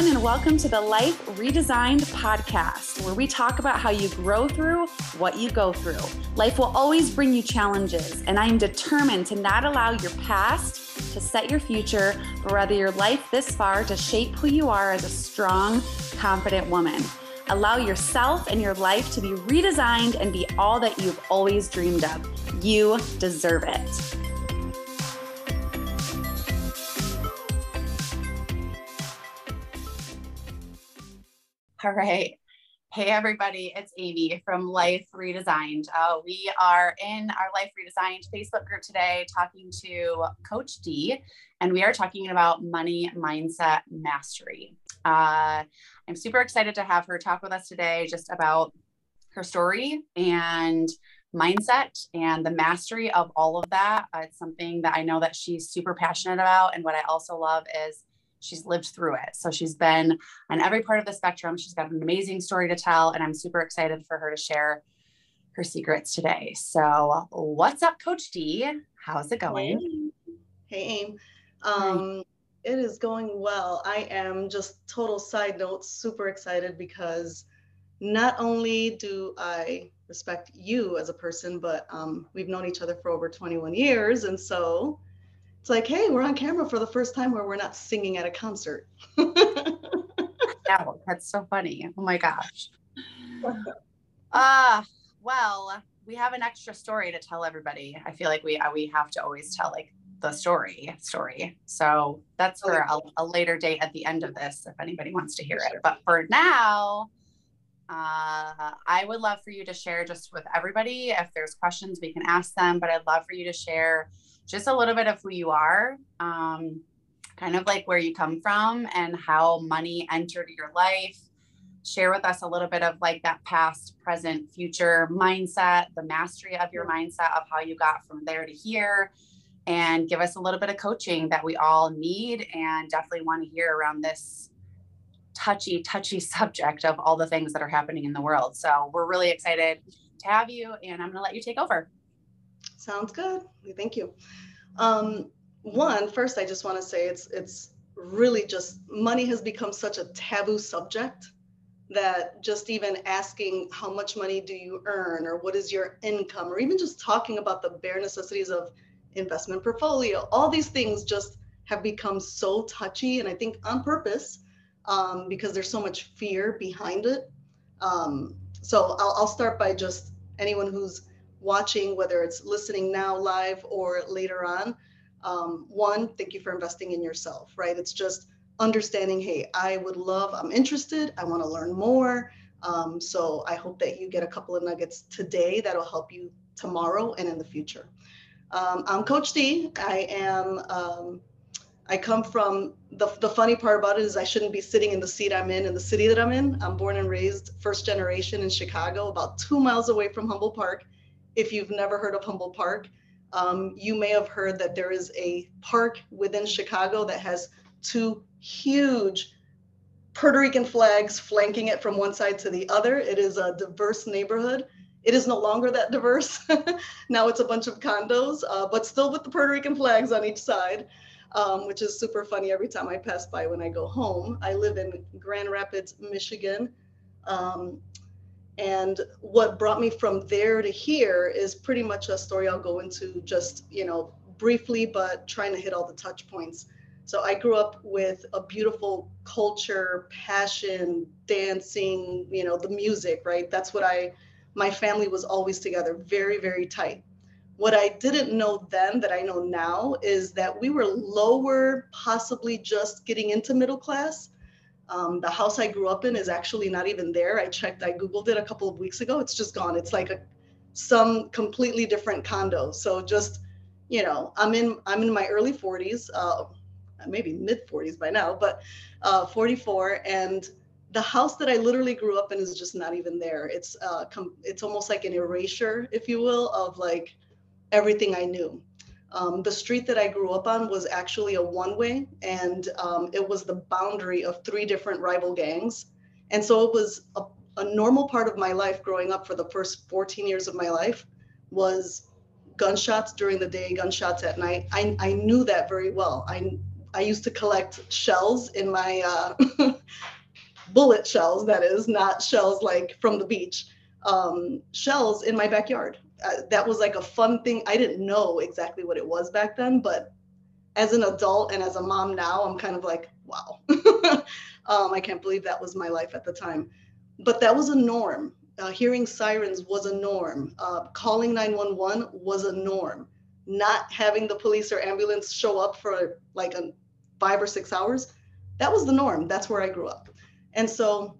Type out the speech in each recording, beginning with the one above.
everyone, and welcome to the Life Redesigned podcast, where we talk about how you grow through what you go through. Life will always bring you challenges, and I am determined to not allow your past to set your future, but rather your life this far to shape who you are as a strong, confident woman. Allow yourself and your life to be redesigned and be all that you've always dreamed of. You deserve it. All right. Hey, everybody, it's Amy from Life Redesigned. Uh, we are in our Life Redesigned Facebook group today talking to Coach Dee, and we are talking about money mindset mastery. Uh, I'm super excited to have her talk with us today just about her story and mindset and the mastery of all of that. Uh, it's something that I know that she's super passionate about. And what I also love is she's lived through it. So she's been on every part of the spectrum. She's got an amazing story to tell, and I'm super excited for her to share her secrets today. So, what's up, Coach Dee? How's it going? Hey, Aim. Um, it is going well. I am just total side note, super excited because not only do I respect you as a person, but um, we've known each other for over 21 years. And so it's like, hey, we're on camera for the first time where we're not singing at a concert. that's so funny. Oh my gosh. Ah, uh, well, we have an extra story to tell everybody. I feel like we uh, we have to always tell like the story story. So that's for a, a later date at the end of this if anybody wants to hear it. But for now, uh, I would love for you to share just with everybody. If there's questions, we can ask them. But I'd love for you to share just a little bit of who you are, um, kind of like where you come from and how money entered your life. Share with us a little bit of like that past, present, future mindset, the mastery of your mindset of how you got from there to here, and give us a little bit of coaching that we all need and definitely want to hear around this touchy, touchy subject of all the things that are happening in the world. So we're really excited to have you, and I'm going to let you take over. Sounds good. Thank you. Um, one, first, I just want to say it's it's really just money has become such a taboo subject that just even asking how much money do you earn or what is your income or even just talking about the bare necessities of investment portfolio all these things just have become so touchy and i think on purpose um, because there's so much fear behind it um, so I'll, I'll start by just anyone who's watching, whether it's listening now live or later on, um, one, thank you for investing in yourself, right? It's just understanding, hey, I would love, I'm interested, I want to learn more. Um, so I hope that you get a couple of nuggets today that'll help you tomorrow and in the future. Um, I'm Coach Dee. I am, um, I come from, the, the funny part about it is I shouldn't be sitting in the seat I'm in, in the city that I'm in. I'm born and raised first generation in Chicago, about two miles away from Humboldt Park if you've never heard of Humboldt Park, um, you may have heard that there is a park within Chicago that has two huge Puerto Rican flags flanking it from one side to the other. It is a diverse neighborhood. It is no longer that diverse. now it's a bunch of condos, uh, but still with the Puerto Rican flags on each side, um, which is super funny every time I pass by when I go home. I live in Grand Rapids, Michigan. Um, and what brought me from there to here is pretty much a story I'll go into just, you know, briefly, but trying to hit all the touch points. So I grew up with a beautiful culture, passion, dancing, you know, the music, right? That's what I, my family was always together, very, very tight. What I didn't know then that I know now is that we were lower, possibly just getting into middle class, um, the house I grew up in is actually not even there. I checked, I Googled it a couple of weeks ago. It's just gone. It's like a, some completely different condo. So just, you know, I'm in, I'm in my early 40s, uh, maybe mid 40s by now, but uh, 44. And the house that I literally grew up in is just not even there. It's, uh, com- it's almost like an erasure, if you will, of like everything I knew. Um, the street that I grew up on was actually a one way, and um, it was the boundary of three different rival gangs. And so it was a, a, normal part of my life growing up for the first 14 years of my life was gunshots during the day, gunshots at night. I, I knew that very well. I, I used to collect shells in my uh, bullet shells, that is, not shells like from the beach, um, shells in my backyard. Uh, that was like a fun thing. I didn't know exactly what it was back then, but as an adult and as a mom now, I'm kind of like, wow. um, I can't believe that was my life at the time. But that was a norm. Uh, hearing sirens was a norm. Uh, calling 911 was a norm. Not having the police or ambulance show up for like a five or six hours, that was the norm. That's where I grew up. And so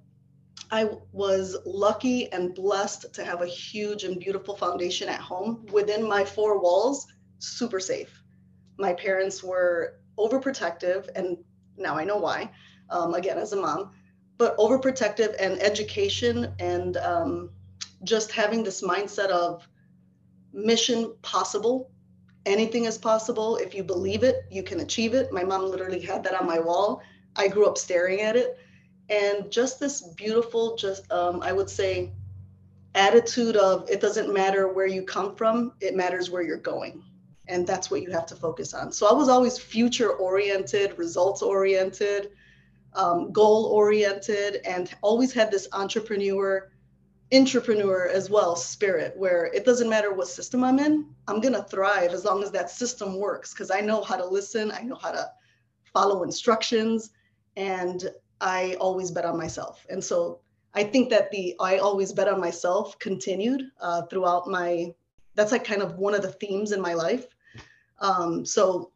I was lucky and blessed to have a huge and beautiful foundation at home within my four walls, super safe. My parents were overprotective, and now I know why, um, again, as a mom, but overprotective and education and um, just having this mindset of mission possible. Anything is possible. If you believe it, you can achieve it. My mom literally had that on my wall. I grew up staring at it and just this beautiful just um, i would say attitude of it doesn't matter where you come from it matters where you're going. And that's what you have to focus on. So i was always future oriented results oriented um, goal oriented and always had this entrepreneur entrepreneur as well spirit where it doesn't matter what system i'm in i'm going to thrive as long as that system works because i know how to listen i know how to follow instructions and I always bet on myself. And so I think that the I always bet on myself continued uh, throughout my, that's like kind of one of the themes in my life. Um, so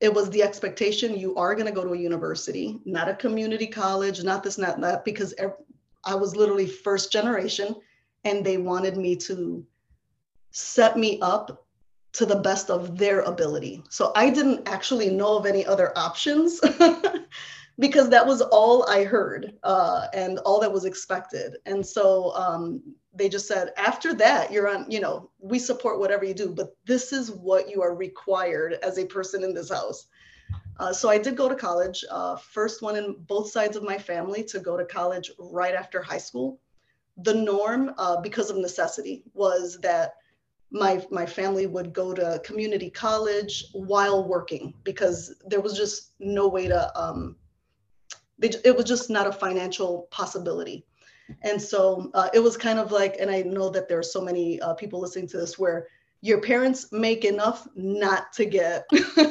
it was the expectation you are going to go to a university, not a community college, not this, not that, because I was literally first generation and they wanted me to set me up to the best of their ability. So I didn't actually know of any other options. because that was all I heard uh, and all that was expected. And so um, they just said, after that, you're on, you know, we support whatever you do, but this is what you are required as a person in this house. Uh, so I did go to college, uh, first one in both sides of my family to go to college right after high school. The norm, uh, because of necessity, was that my my family would go to community college while working because there was just no way to um, they, it was just not a financial possibility. And so uh, it was kind of like, and I know that there are so many uh, people listening to this where your parents make enough not to get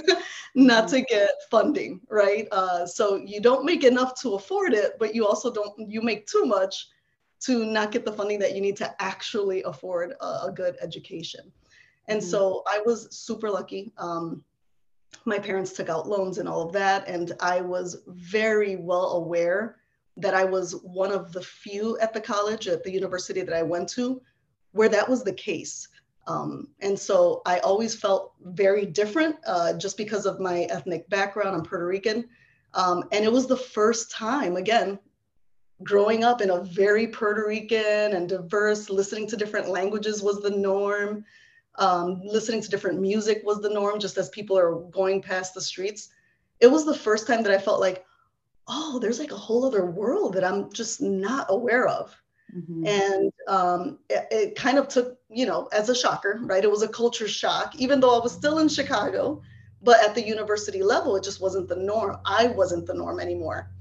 not to get funding right uh, so you don't make enough to afford it but you also don't you make too much to not get the funding that you need to actually afford a, a good education and mm-hmm. so i was super lucky um, my parents took out loans and all of that. And I was very well aware that I was one of the few at the college, at the university that I went to, where that was the case. Um, and so I always felt very different uh, just because of my ethnic background. I'm Puerto Rican. Um, and it was the first time, again, growing up in a very Puerto Rican and diverse, listening to different languages was the norm um, listening to different music was the norm just as people are going past the streets. It was the first time that i felt like oh there's like a whole other world that i'm just not aware of. Mm-hmm. and um, it, it, kind of took you know as a shocker right? It was a culture shock even though i was still in chicago but at the university level it just wasn't the norm. I wasn't the norm anymore.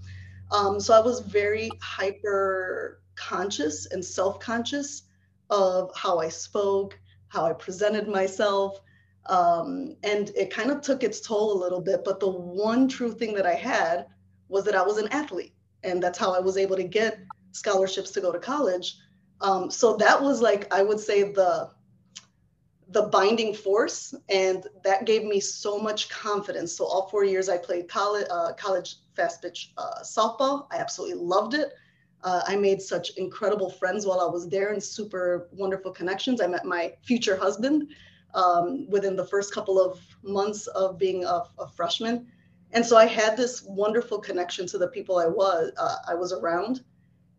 Um, so i was very hyper conscious and self-conscious of how i spoke how I presented myself. Um, and it kind of took its toll a little bit. But the one true thing that I had was that I was an athlete. And that's how I was able to get scholarships to go to college. Um, so that was like, I would say, the the binding force and that gave me so much confidence so all four years i played college uh, college fast pitch uh, softball i absolutely loved it uh, I made such incredible friends while I was there and super wonderful connections. I met my future husband um, within the first couple of months of being a, a, freshman. And so I had this wonderful connection to the people I was uh, I was around.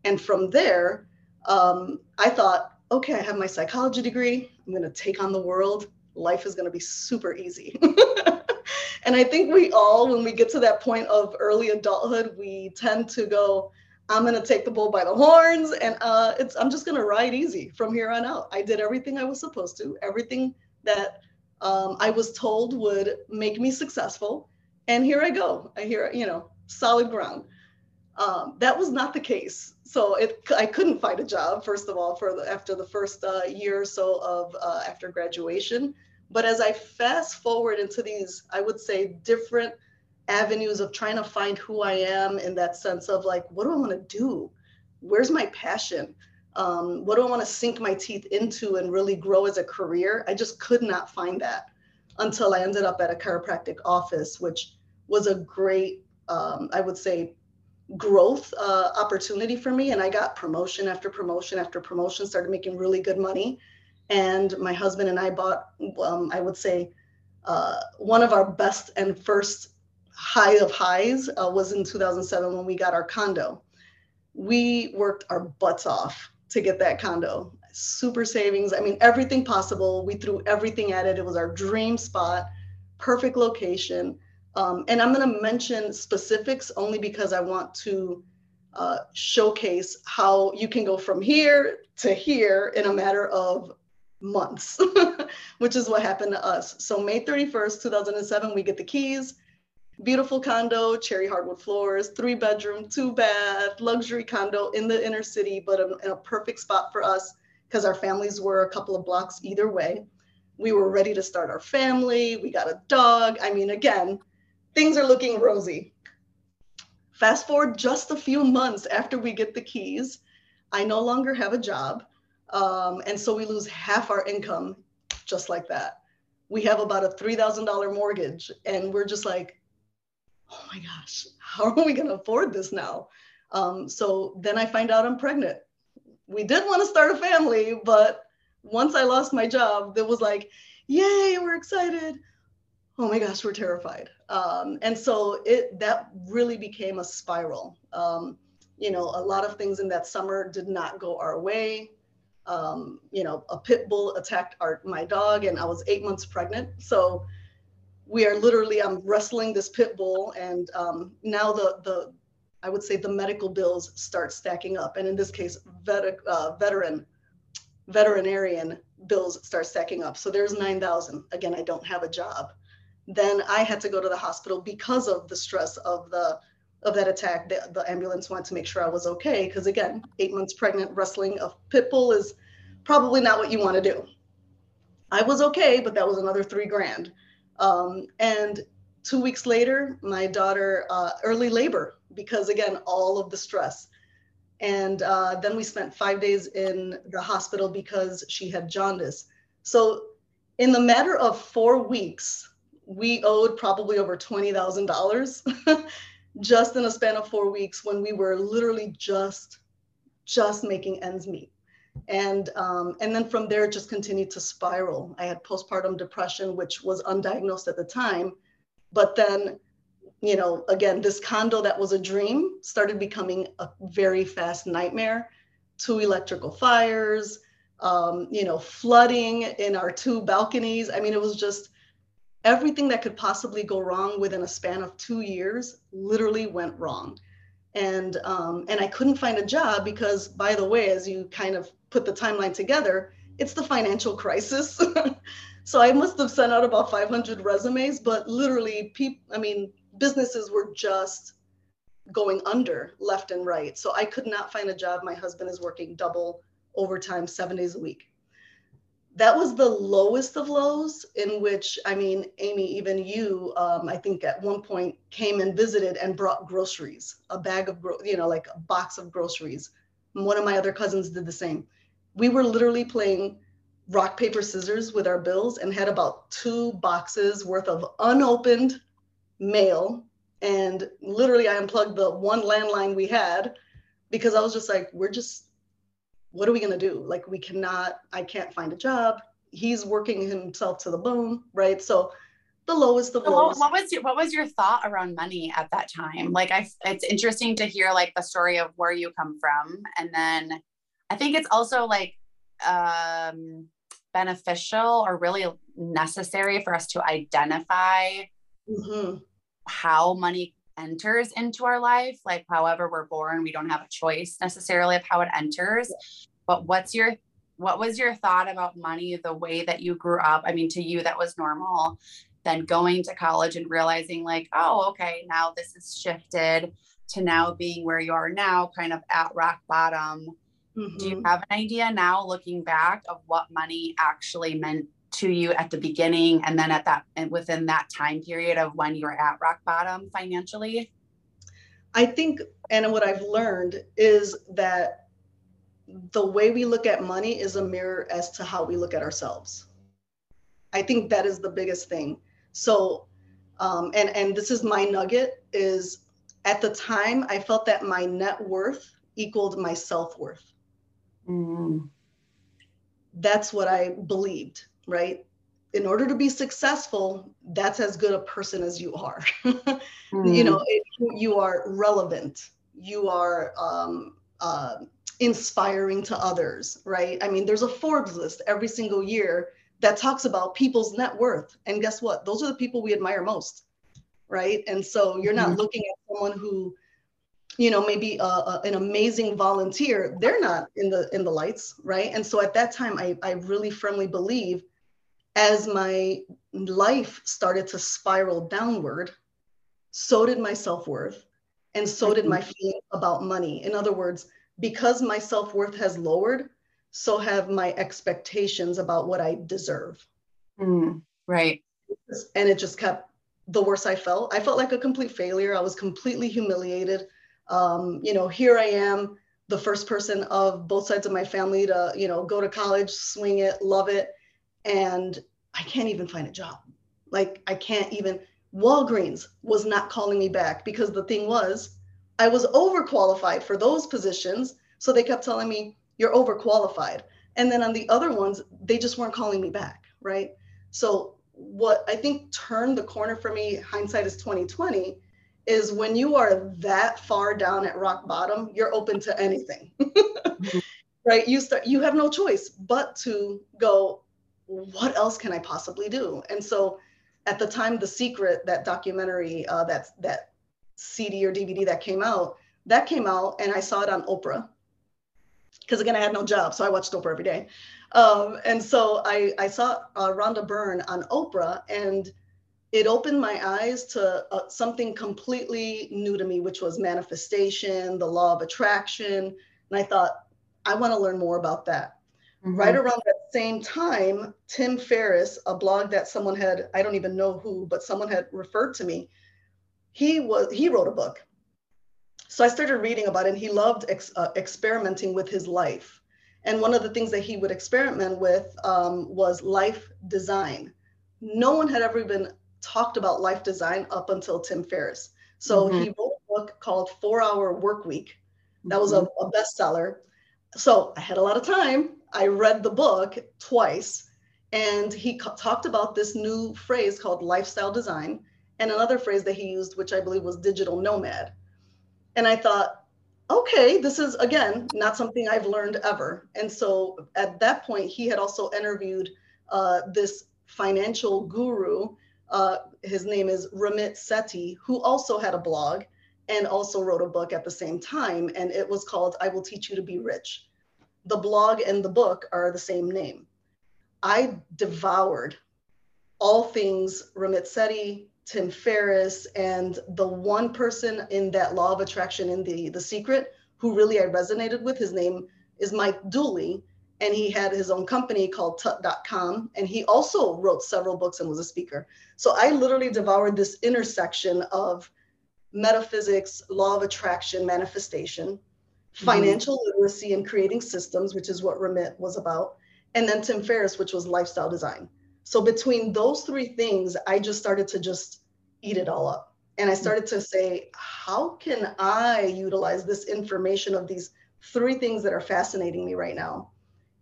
And from there, um, I thought, okay, I have my psychology degree. I'm going to take on the world. Life is going to be super easy. and I think we all, when we get to that point of early adulthood, we tend to go, I'm gonna take the bull by the horns, and uh, it's I'm just gonna ride easy from here on out. I did everything I was supposed to, everything that um, I was told would make me successful, and here I go. I hear, you know, solid ground. Um, that was not the case. So it, I couldn't find a job, first of all, for the, after the first uh, year or so of uh, after graduation. But as I fast forward into these, I would say different avenues of trying to find who I am in that sense of like, what do I want to do? Where's my passion? Um, what do I want to sink my teeth into and really grow as a career? I just could not find that until I ended up at a chiropractic office, which was a great, um, I would say, growth uh, opportunity for me. And I got promotion after promotion after promotion, started making really good money. And my husband and I bought, um, I would say, uh, one of our best and first high of highs uh, was in 2007 when we got our condo. We worked our butts off to get that condo. Super savings. I mean, everything possible. We threw everything at it. It was our dream spot, perfect location. Um, and I'm going to mention specifics only because I want to uh, showcase how you can go from here to here in a matter of months, which is what happened to us. So, May 31st, 2007, we get the keys. Beautiful condo, cherry hardwood floors, three bedroom, two bath, luxury condo in the inner city, but in a perfect spot for us because our families were a couple of blocks either way. We were ready to start our family. We got a dog. I mean, again, things are looking rosy. Fast forward just a few months after we get the keys, I no longer have a job. Um, and so we lose half our income just like that. We have about a $3,000 mortgage, and we're just like, my gosh, how are we going to afford this now? Um, so then I find out I'm pregnant. We did want to start a family, but once I lost my job, it was like, yay, we're excited oh my gosh, we're terrified. Um, and so it that really became a spiral. Um, you know, a lot of things in that summer did not go our way. Um, you know, a pit bull attacked our my dog, and I was eight months pregnant. So we are literally I'm wrestling this pit bull, and um, now the the I would say the medical bills start stacking up, and in this case, vet, uh, veteran veterinarian bills start stacking up. So there's nine thousand. Again, I don't have a job then I had to go to the hospital because of the stress of the of that attack. The, the ambulance wanted to make sure I was okay because again, eight months pregnant, wrestling a pit bull is probably not what you want to do. I was okay, but that was another three grand. Um, and two weeks later, my daughter uh, early labor because again, all of the stress. And uh, then we spent five days in the hospital because she had jaundice. So in the matter of four weeks, we owed probably over $20,000 just in a span of four weeks when we were literally just just making ends meet and um, and then from there it just continued to spiral. I had postpartum depression which was undiagnosed at the time but then you know again this condo that was a dream started becoming a very fast nightmare. Two electrical fires um, you know flooding in our two balconies. I mean it was just everything that could possibly go wrong within a span of two years literally went wrong. And, um, and I couldn't find a job because, by the way, as you kind of put the timeline together, it's the financial crisis. so I must have sent out about 500 resumes, but literally, people, I mean, businesses were just going under left and right. So I could not find a job. My husband is working double overtime seven days a week that was the lowest of lows in which i mean amy even you um, i think at one point came and visited and brought groceries a bag of gro- you know like a box of groceries one of my other cousins did the same we were literally playing rock paper scissors with our bills and had about two boxes worth of unopened mail and literally i unplugged the one landline we had because i was just like we're just what are we going to do? Like, we cannot, I can't find a job. He's working himself to the bone, right? So, the lowest of lows. What was your What was your thought around money at that time? Like, I, it's interesting to hear like the story of where you come from, and then I think it's also like um, beneficial or really necessary for us to identify mm-hmm. how money enters into our life. Like however we're born we don't have a choice necessarily of how it enters. But what's your what was your thought about money the way that you grew up? I mean to you that was normal. Then going to college and realizing like, oh, okay, now this is shifted to now being where you are now, kind of at rock bottom. Mm-hmm. Do you mm-hmm. have an idea now looking back of what money actually meant to you at the beginning and then at that and within that time period of when you were at rock bottom financially? I think, and what I've learned is that the way we look at money is a mirror as to how we look at ourselves. I think that is the biggest thing. So, um, and and this is my nugget is at the time I felt that my net worth equaled my self worth. Mm. That's what I believed, right? In order to be successful, that's as good a person as you are. mm. You know, you are relevant. You are um, uh, inspiring to others, right? I mean, there's a Forbes list every single year that talks about people's net worth. And guess what? Those are the people we admire most, right? And so you're not mm-hmm. looking at someone who, you know, maybe a, a, an amazing volunteer. They're not in the in the lights, right? And so at that time, I I really firmly believe, as my life started to spiral downward, so did my self worth, and so did my feeling about money. In other words, because my self worth has lowered, so have my expectations about what I deserve. Mm, right. And it just kept the worse I felt. I felt like a complete failure. I was completely humiliated. Um, you know, here I am, the first person of both sides of my family to, you know, go to college, swing it, love it. And I can't even find a job. Like, I can't even, Walgreens was not calling me back because the thing was, I was overqualified for those positions. So they kept telling me, you're overqualified. And then on the other ones, they just weren't calling me back, right? So what I think turned the corner for me, hindsight is 2020, is when you are that far down at rock bottom, you're open to anything. right? You start you have no choice but to go, what else can I possibly do? And so at the time, The Secret, that documentary, uh, that, that CD or DVD that came out, that came out and I saw it on Oprah because again, I had no job, so I watched Oprah every day. Um, and so I, I saw uh, Rhonda Byrne on Oprah, and it opened my eyes to uh, something completely new to me, which was manifestation, the law of attraction. And I thought, I want to learn more about that. Mm-hmm. Right around that same time, Tim Ferriss, a blog that someone had, I don't even know who, but someone had referred to me. He was he wrote a book so I started reading about it. And he loved ex, uh, experimenting with his life. And one of the things that he would experiment with um, was life design. No one had ever even talked about life design up until Tim Ferriss. So mm-hmm. he wrote a book called Four Hour Work Week. That was mm-hmm. a, a bestseller. So I had a lot of time. I read the book twice, and he co- talked about this new phrase called lifestyle design, and another phrase that he used, which I believe was digital nomad. And I thought, okay, this is again not something I've learned ever. And so at that point, he had also interviewed uh, this financial guru. Uh, his name is Ramit Sethi, who also had a blog and also wrote a book at the same time. And it was called I Will Teach You to Be Rich. The blog and the book are the same name. I devoured all things Ramit Sethi, Tim Ferriss, and the one person in that law of attraction in the the secret who really I resonated with. His name is Mike Dooley, and he had his own company called Tut.com, and he also wrote several books and was a speaker. So I literally devoured this intersection of metaphysics, law of attraction, manifestation, mm-hmm. financial literacy, and creating systems, which is what Ramit was about, and then Tim Ferriss, which was lifestyle design. So between those three things, I just started to just eat it all up. And I started to say, how can I utilize this information of these three things that are fascinating me right now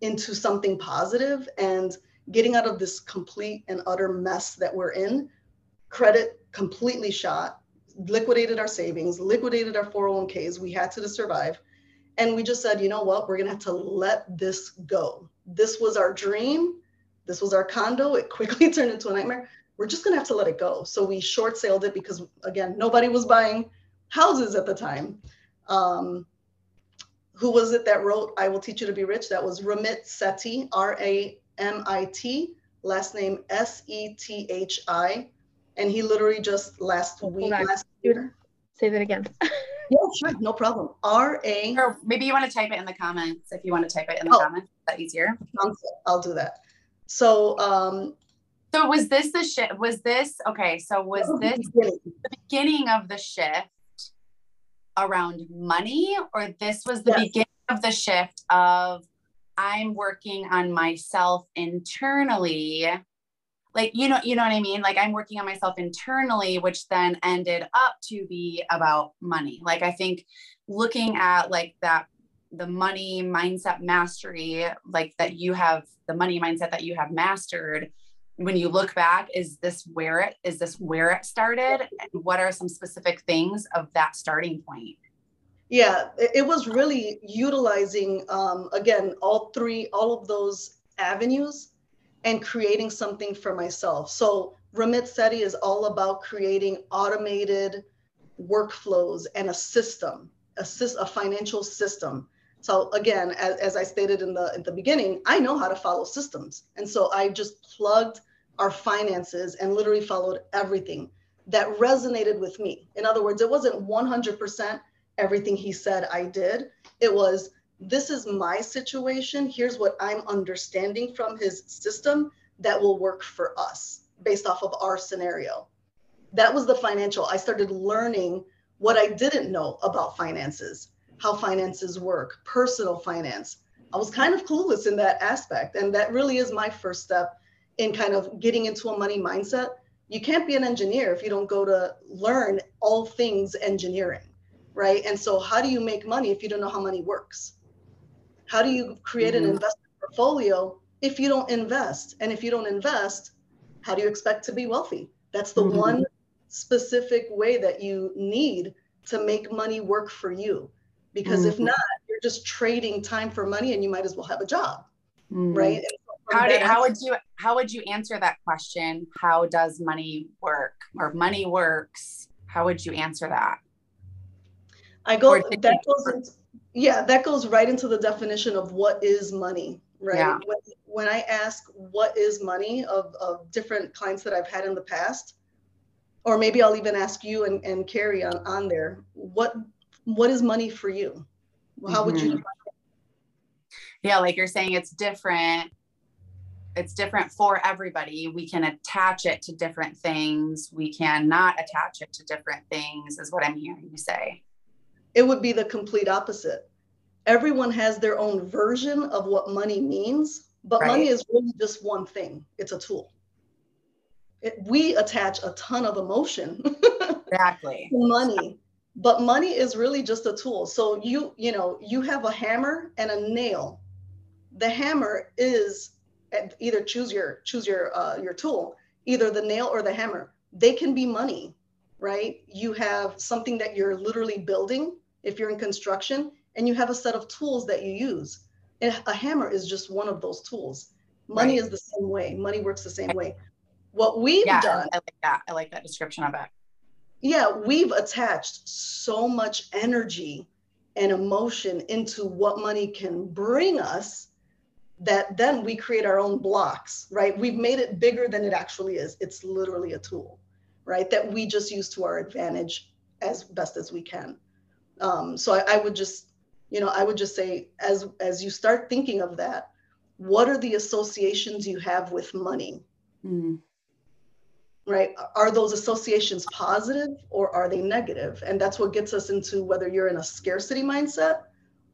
into something positive and getting out of this complete and utter mess that we're in? Credit completely shot, liquidated our savings, liquidated our 401ks. We had to survive. And we just said, you know what? We're going to have to let this go. This was our dream this was our condo. It quickly turned into a nightmare. We're just going to have to let it go. So we short sailed it because, again, nobody was buying houses at the time. Um, who was it that wrote I Will Teach You to Be Rich? That was Ramit Sethi, R A M I T, last name S E T H I. and he literally just last Hold week, last year. Say that again. Yeah, sure, no problem. R A. Or maybe you want to type it in the comments if you want to type it in the Oh. comments. Is that easier? I'll do that. So um, So was this the shift? Was this okay? So was this beginning. the beginning of the shift around money, or this was the Yes. beginning of the shift of I'm working on myself internally? Like you know, you know what I mean? Like I'm working on myself internally, which then ended up to be about money. Like I think looking at like that the money mindset mastery, like that you have the money mindset that you have mastered when you look back is this where it is this where it started and what are some specific things of that starting point Yeah, it, was really utilizing um, again all three, all of those avenues, and creating something for myself. So Ramit Sethi is all about creating automated workflows and a system, a, a financial system. So again, as, as I stated in the at the beginning, I know how to follow systems, and so I just plugged our finances and literally followed everything that resonated with me. In other words, it wasn't 100% everything he said I did. It was, this is my situation. Here's what I'm understanding from his system that will work for us based off of our scenario. That was the financial. I started learning what I didn't know about finances, how finances work, personal finance. I was kind of clueless in that aspect. And that really is my first step in kind of getting into a money mindset. You can't be an engineer if you don't go to learn all things engineering right? And so, how do you make money if you don't know how money works? How do you create an Mhm. investment portfolio if you don't invest? And if you don't invest, how do you expect to be wealthy? That's the Mhm. one specific way that you need to make money work for you. Because if Mhm. not, you're just trading time for money and you might as well have a job, Mhm. right? So how did how would you how would you answer that question how does money work or money works how would you answer that I go that goes into, yeah, that goes right into the definition of what is money, right? Yeah. When, when I ask what is money of, of different clients that I've had in the past, or maybe I'll even ask you and, and Carrie on, on there, what what is money for you? How would you Mhm. yeah like you're saying it's different it's different for everybody we can attach it to different things we cannot attach it to different things is what i'm hearing you say it would be the complete opposite. Everyone has their own version of what money means, but money is really just one thing. It's a tool. It, we attach a ton of emotion exactly money but money is really just a tool. So you you know you have a hammer and a nail. The hammer is either choose your choose your uh, your tool either the nail or the hammer. They can be money right? You have something that you're literally building if you're in construction and you have a set of tools that you use. And a hammer is just one of those tools. Money Right. is the same way. Money works the same way. What we've yeah done I, I like that. I like that description of it yeah, we've attached so much energy and emotion into what money can bring us that then we create our own blocks, right? We've made it bigger than it actually is. It's literally a tool, right? That we just use to our advantage as best as we can. Um, so I, I would just, you know, I would just say, as as you start thinking of that, what are the associations you have with money? Mm. Right? Are those associations positive or are they negative? And that's what gets us into whether you're in a scarcity mindset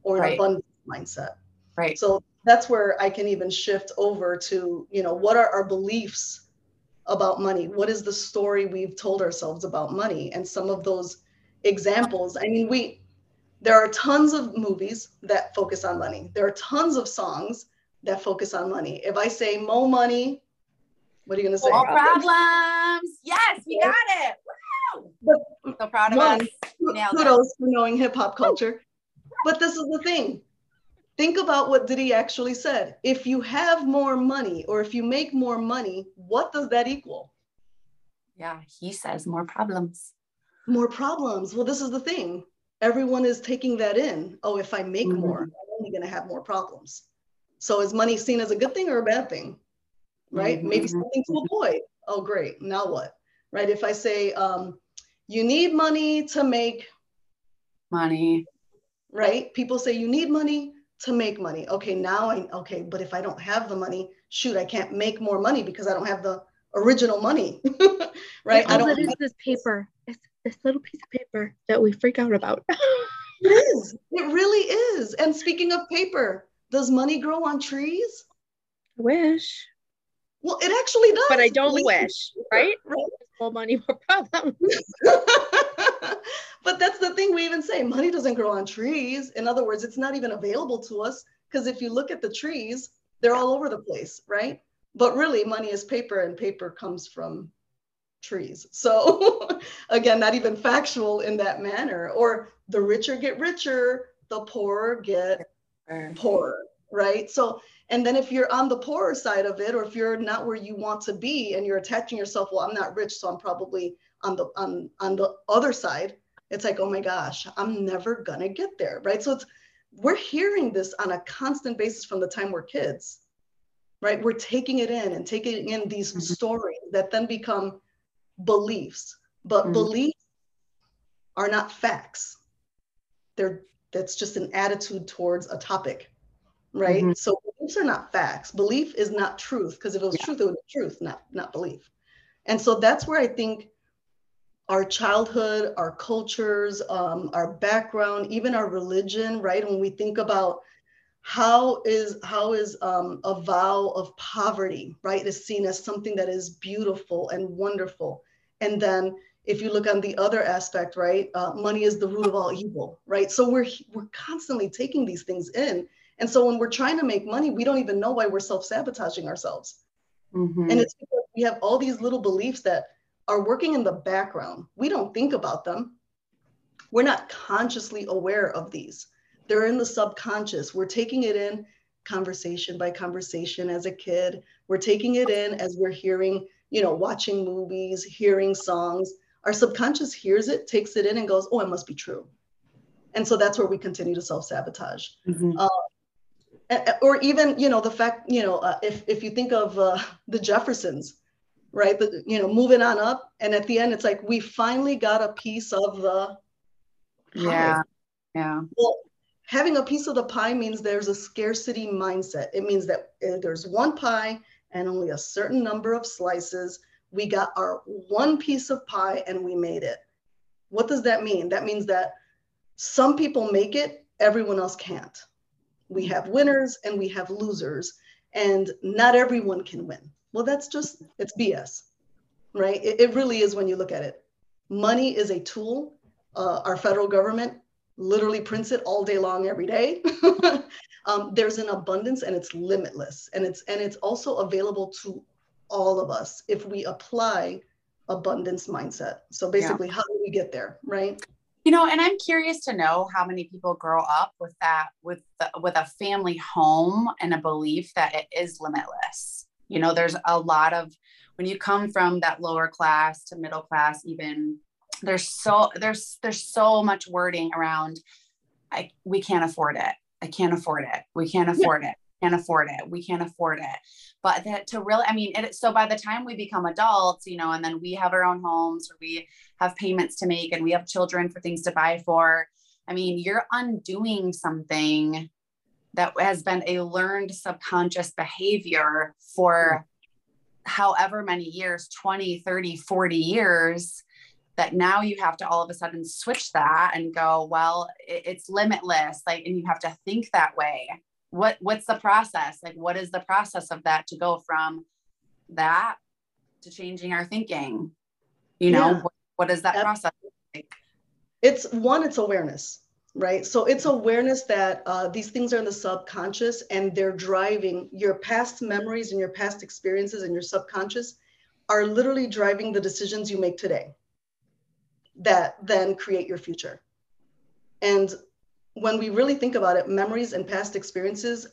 or an Right. abundance mindset. right So that's where I can even shift over to, you know, what are our beliefs about money? What is the story we've told ourselves about money? And some of those examples, I mean, we, there are tons of movies that focus on money. There are tons of songs that focus on money. If I say mo money, what are you going to say? All problems. Yes, we got it. Woo! But so proud of one, us. Nailed it. kudos for knowing hip hop culture. But this is the thing. Think about what Diddy actually said. If you have more money or if you make more money, what does that equal? Yeah, he says more problems. More problems. Well, this is the thing. Everyone is taking that in. Oh, if I make Mhm. more, I'm only going to have more problems. So is money seen as a good thing or a bad thing? Right? Maybe Mhm. something to avoid. Oh, great. Now what? right? If I say, um, you need money to make money, right? People say you need money to make money. Okay, now I, okay, but if I don't have the money, shoot, I can't make more money because I don't have the original money, right? All I don't. It is this paper. It's this little piece of paper that we freak out about. it is. It really is. And speaking of paper, does money grow on trees? I wish. Well, it actually does. But I don't wish, right? right? More money, more problems. but that's the thing we even say money doesn't grow on trees. In other words, it's not even available to us because if you look at the trees, they're all over the place, right? But really, money is paper and paper comes from trees. So, again, not even factual in that manner. Or the richer get richer, the poorer get poorer, right? So, and then if you're on the poorer side of it, or if you're not where you want to be and you're attaching yourself, well, I'm not rich, so I'm probably on the on on the other side. It's like, oh my gosh, I'm never gonna get there, right? So it's we're hearing this on a constant basis from the time we're kids, right? We're taking it in and taking in these mm-hmm. stories that then become beliefs, but mm-hmm. beliefs are not facts. They're that's just an attitude towards a topic right? Mm-hmm. So beliefs are not facts. Belief is not truth because if it was yeah. truth, it would be truth, not not belief. And so that's where I think our childhood, our cultures, um, our background, even our religion, right? When we think about how is how is um, a vow of poverty, right, is seen as something that is beautiful and wonderful, and then if you look on the other aspect, right, uh, money is the root of all evil, right? So we're we're constantly taking these things in, and so when we're trying to make money, we don't even know why we're self sabotaging ourselves. Mm-hmm. And it's because we have all these little beliefs that are working in the background. We don't think about them. We're not consciously aware of these. They're in the subconscious. We're taking it in conversation by conversation as a kid. We're taking it in as we're hearing, you know, watching movies, hearing songs. Our subconscious hears it, takes it in, and goes, oh, it must be true. And so that's where we continue to self sabotage. Mm-hmm. Uh, or even you know the fact you know uh, if if you think of uh, the Jeffersons, right? The, you know moving on up, and at the end it's like we finally got a piece of the pie. yeah yeah. Well, having a piece of the pie means there's a scarcity mindset. It means that uh, there's one pie and only a certain number of slices. We got our one piece of pie and we made it. What does that mean? That means that some people make it, everyone else can't we have winners and we have losers, and not everyone can win. Well, that's just, it's BS, right? It, it really is when you look at it. Money is a tool. Uh, our federal government literally prints it all day long, every day. um, there's an abundance and it's limitless. And it's, and it's also available to all of us if we apply abundance mindset. So basically, yeah. how do we get there, right? You know and i'm curious to know how many people grow up with that with the, with a family home and a belief that it is limitless. You know there's a lot of when you come from that lower class to middle class even there's so there's there's so much wording around i we can't afford it. I can't afford it. We can't afford it can't afford it. We can't afford it. But that to really i mean it, so by the time we become adults you know and then we have our own homes or we have payments to make and we have children for things to buy for i mean you're undoing something that has been a learned subconscious behavior for however many years 20 30 40 years that now you have to all of a sudden switch that and go well it's limitless like and you have to think that way what what's the process? Like what is the process of that to go from that to changing our thinking? You know yeah. what, what is that process like? it's one it's awareness right? So it's awareness that uh, these things are in the subconscious and they're driving your past memories and your past experiences and your subconscious are literally driving the decisions you make today that then create your future. And when we really think about it, memories and past experiences,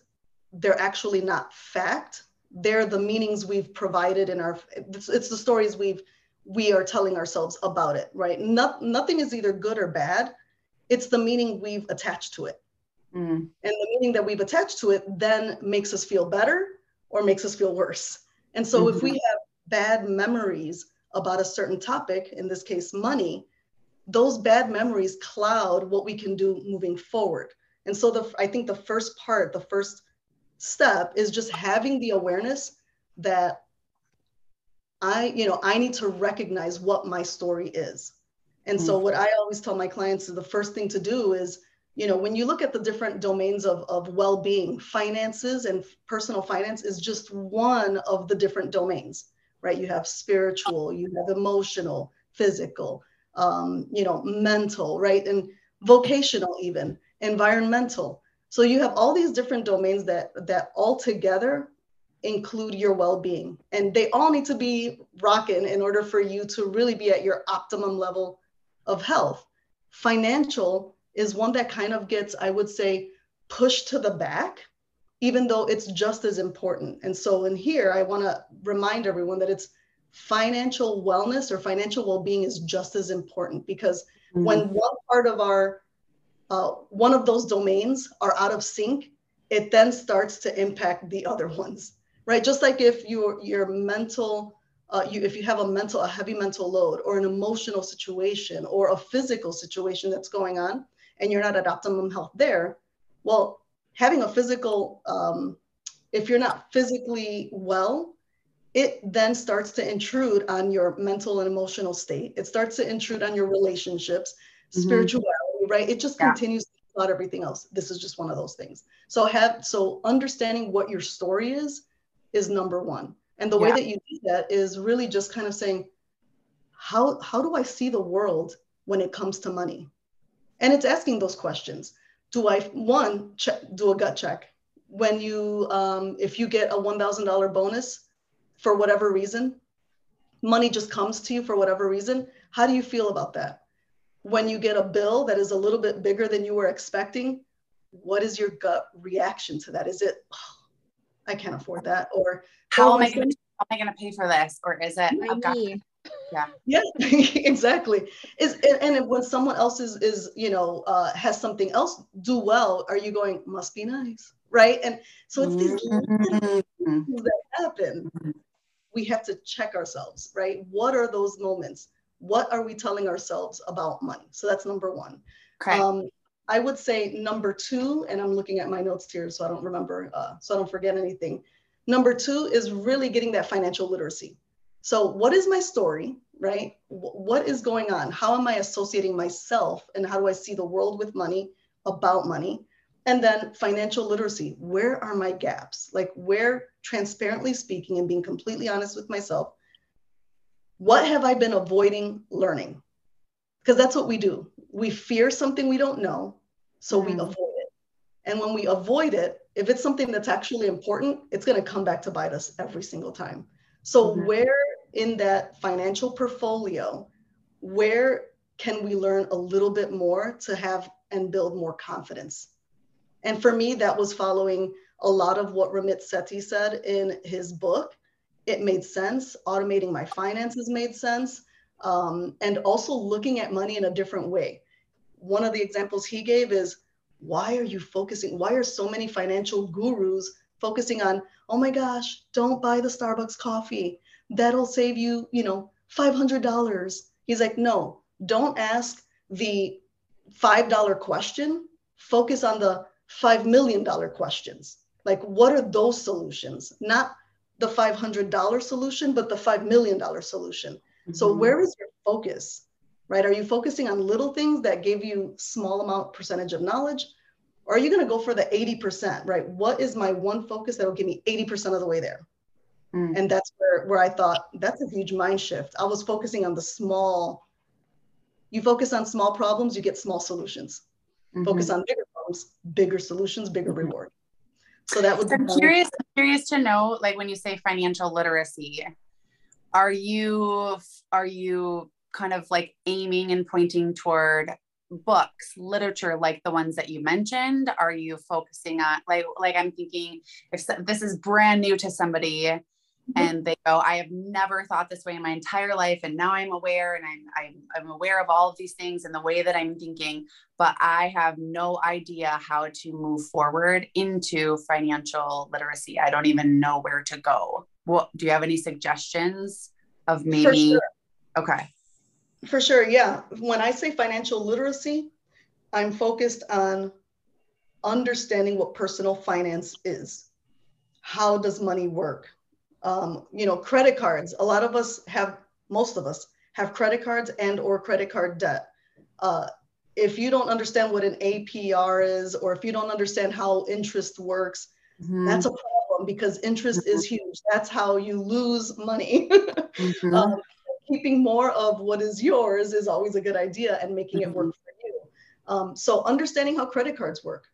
they're actually not fact. They're the meanings we've provided in our, it's, it's the stories we've, we are telling ourselves about it, right? Not, nothing is either good or bad. It's the meaning we've attached to it. Mm. And the meaning that we've attached to it then makes us feel better or makes us feel worse. And so mm-hmm. if we have bad memories about a certain topic, in this case, money, those bad memories cloud what we can do moving forward. And so the I think the first part, the first step is just having the awareness that I, you know, I need to recognize what my story is. And so mm. what I always tell my clients is the first thing to do is, you know, when you look at the different domains of, of well-being, finances and personal finance is just one of the different domains, right? You have spiritual, you have emotional, physical, um, you know, mental, right? And vocational even, environmental. So you have all these different domains that that all together include your well-being and they all need to be rocking in order for you to really be at your optimum level of health financial is one that kind of gets i would say pushed to the back even though it's just as important and so in here i want to remind everyone that it's financial wellness or financial well-being is just as important because mm-hmm. when one part of our uh, one of those domains are out of sync it then starts to impact the other ones right? Just like if your your mental, uh, you if you have a mental, a heavy mental load, or an emotional situation, or a physical situation that's going on, and you're not at optimum health there, well, having a physical, um, if you're not physically well, it then starts to intrude on your mental and emotional state. It starts to intrude on your relationships, mm-hmm. spirituality, right? It just yeah. continues about everything else. This is just one of those things. So have so understanding what your story is is number one. And the yeah. way that you do that is really just kind of saying, how, how do I see the world when it comes to money? And it's asking those questions. Do I, one, check, do a gut check? When you, um, if you get a $1,000 bonus for whatever reason, money just comes to you for whatever reason, how do you feel about that? When you get a bill that is a little bit bigger than you were expecting, what is your gut reaction to that? Is it, oh, I can't afford that. Or how am I going to how am I going to pay for this? Or is it I've got yeah yeah exactly is and, and when someone else is is you know uh, has something else do well are you going must be nice right and so it's these mm-hmm. that happen mm-hmm. We have to check ourselves right what are those moments what are we telling ourselves about money so that's number one okay. um, I would say number two, and I'm looking at my notes here so I don't remember, uh, so I don't forget anything. Number two is really getting that financial literacy. So, what is my story, right? what is going on? How am I associating myself and how do I see the world with money, about money? And then financial literacy. Where are my gaps? Like, where, transparently speaking and being completely honest with myself, what have I been avoiding learning? Because that's what we do. We fear something we don't know. So we avoid it. And when we avoid it, if it's something that's actually important, it's going to come back to bite us every single time. So, mm-hmm. where in that financial portfolio, where can we learn a little bit more to have and build more confidence? And for me, that was following a lot of what Ramit Sethi said in his book. It made sense. Automating my finances made sense. Um, and also looking at money in a different way one of the examples he gave is why are you focusing? Why are so many financial gurus focusing on, oh my gosh, don't buy the Starbucks coffee. That'll save you, you know, $500. He's like, no, don't ask the $5 question. Focus on the $5 million questions. Like, what are those solutions? Not the $500 solution, but the $5 million solution. Mm-hmm. So, where is your focus? right? Are you focusing on little things that give you small amount percentage of knowledge? Or are you going to go for the 80%, right? What is my one focus that will give me 80% of the way there? Mm. And that's where, where I thought that's a huge mind shift. I was focusing on the small, you focus on small problems, you get small solutions. Mm-hmm. Focus on bigger problems, bigger solutions, bigger mm-hmm. reward. So that was I'm curious, curious to know, like when you say financial literacy, are you are you kind of like aiming and pointing toward books literature like the ones that you mentioned are you focusing on like like i'm thinking if this is brand new to somebody. Mm-hmm. and they go i have never thought this way in my entire life and now i'm aware and I'm, I'm i'm aware of all of these things and the way that i'm thinking but i have no idea how to move forward into financial literacy i don't even know where to go well do you have any suggestions of maybe Okay. For sure, yeah. When I say financial literacy, I'm focused on understanding what personal finance is. How does money work? Um, you know, credit cards. A lot of us have, most of us have credit cards and or credit card debt. Uh, if you don't understand what an APR is, or if you don't understand how interest works, mm-hmm. that's a problem because interest mm-hmm. is huge. That's how you lose money. mm-hmm. um, keeping more of what is yours is always a good idea and making it work mm-hmm. for you. Um, so understanding how credit cards work,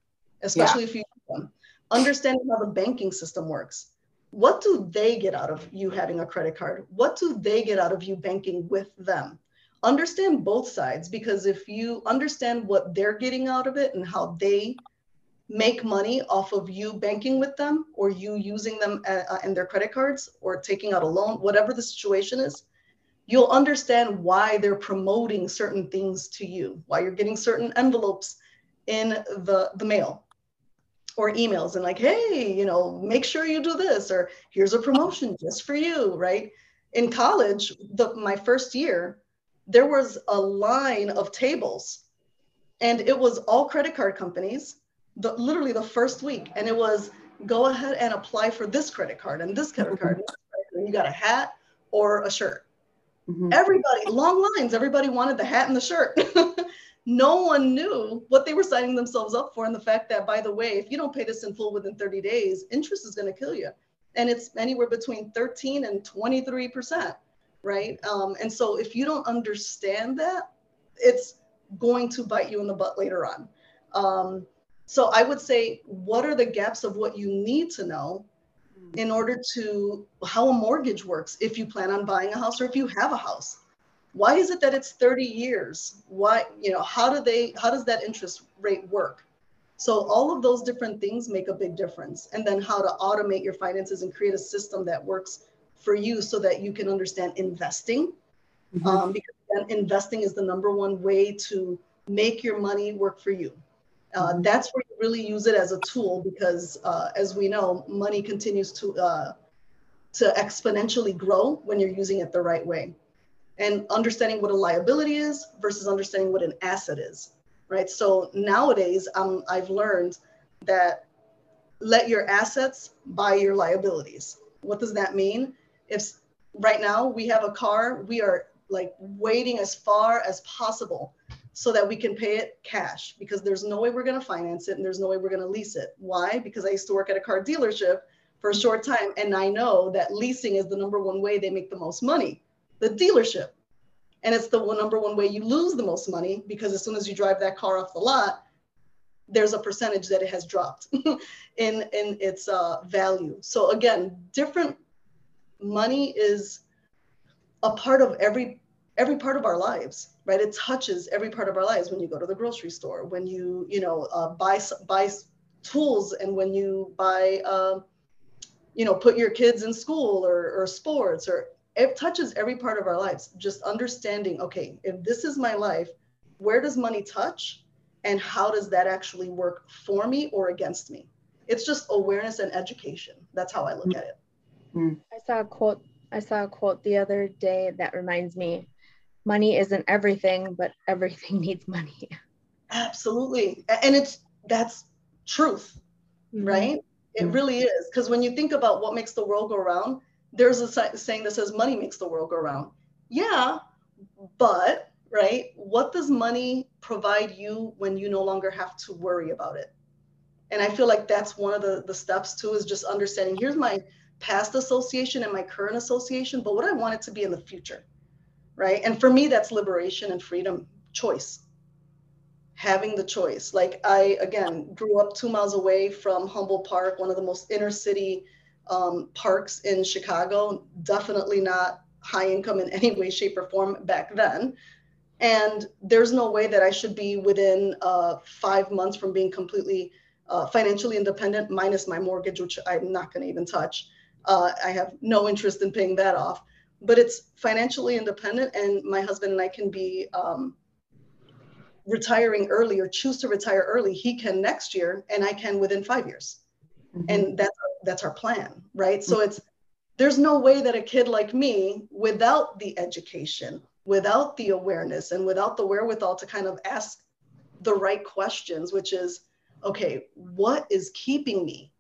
especially yeah. if you use them, understanding how the banking system works. What do they get out of you having a credit card? What do they get out of you banking with them? Understand both sides because if you understand what they're getting out of it and how they make money off of you banking with them or you using them uh, uh in their credit cards or taking out a loan, whatever the situation is, you'll understand why they're promoting certain things to you, why you're getting certain envelopes in the, the mail or emails and like, hey, you know, make sure you do this, or here's a promotion just for you, right? In college, the, my first year, there was a line of tables and it was all credit card companies, the, literally the first week. And it was go ahead and apply for this credit card and this credit card. And you got a hat or a shirt Mm-hmm. Everybody, long lines, everybody wanted the hat and the shirt. no one knew what they were signing themselves up for. And the fact that, by the way, if you don't pay this in full within 30 days, interest is going to kill you. And it's anywhere between 13 and 23%, right? Um, and so if you don't understand that, it's going to bite you in the butt later on. Um, so I would say, what are the gaps of what you need to know in order to how a mortgage works if you plan on buying a house or if you have a house why is it that it's 30 years? Why you know how do they how does that interest rate work? So all of those different things make a big difference. And then how to automate your finances and create a system that works for you so that you can understand investing. Mm-hmm. um, because investing is the number one way to make your money work for you. Uh, that's where you really use it as a tool because, uh, as we know, money continues to uh, to exponentially grow when you're using it the right way. And understanding what a liability is versus understanding what an asset is, right? So nowadays, um, I've learned that let your assets buy your liabilities. What does that mean? If right now we have a car, we are like waiting as far as possible so that we can pay it cash because there's no way we're going to finance it and there's no way we're going to lease it. Why? Because I used to work at a car dealership for a short time and I know that leasing is the number one way they make the most money, the dealership. And it's the one, number one way you lose the most money because as soon as you drive that car off the lot, there's a percentage that it has dropped in, in its uh, value. So again, different money is a part of every every part of our lives right it touches every part of our lives when you go to the grocery store when you you know uh, buy buy tools and when you buy uh, you know put your kids in school or, or sports or it touches every part of our lives just understanding okay if this is my life where does money touch and how does that actually work for me or against me it's just awareness and education that's how i look at it mm. i saw a quote i saw a quote the other day that reminds me money isn't everything, but everything needs money. Absolutely. And it's that's truth, mm-hmm. right? It mm-hmm. really is. Because when you think about what makes the world go around, there's a saying that says money makes the world go around. Yeah, but right, what does money provide you when you no longer have to worry about it? And I feel like that's one of the, the steps too is just understanding here's my past association and my current association, but what I want it to be in the future right? And for me, that's liberation and freedom, choice. Having the choice. Like I, again, grew up two miles away from Humboldt Park, one of the most inner city um, parks in Chicago. Definitely not high income in any way, shape, or form back then. And there's no way that I should be within uh, five months from being completely uh, financially independent, minus my mortgage, which I'm not going to even touch. Uh, I have no interest in paying that off but it's financially independent and my husband and i can be um, retiring early or choose to retire early he can next year and i can within five years mm-hmm. and that's that's our plan right mm-hmm. so it's there's no way that a kid like me without the education without the awareness and without the wherewithal to kind of ask the right questions, which is, okay, what is keeping me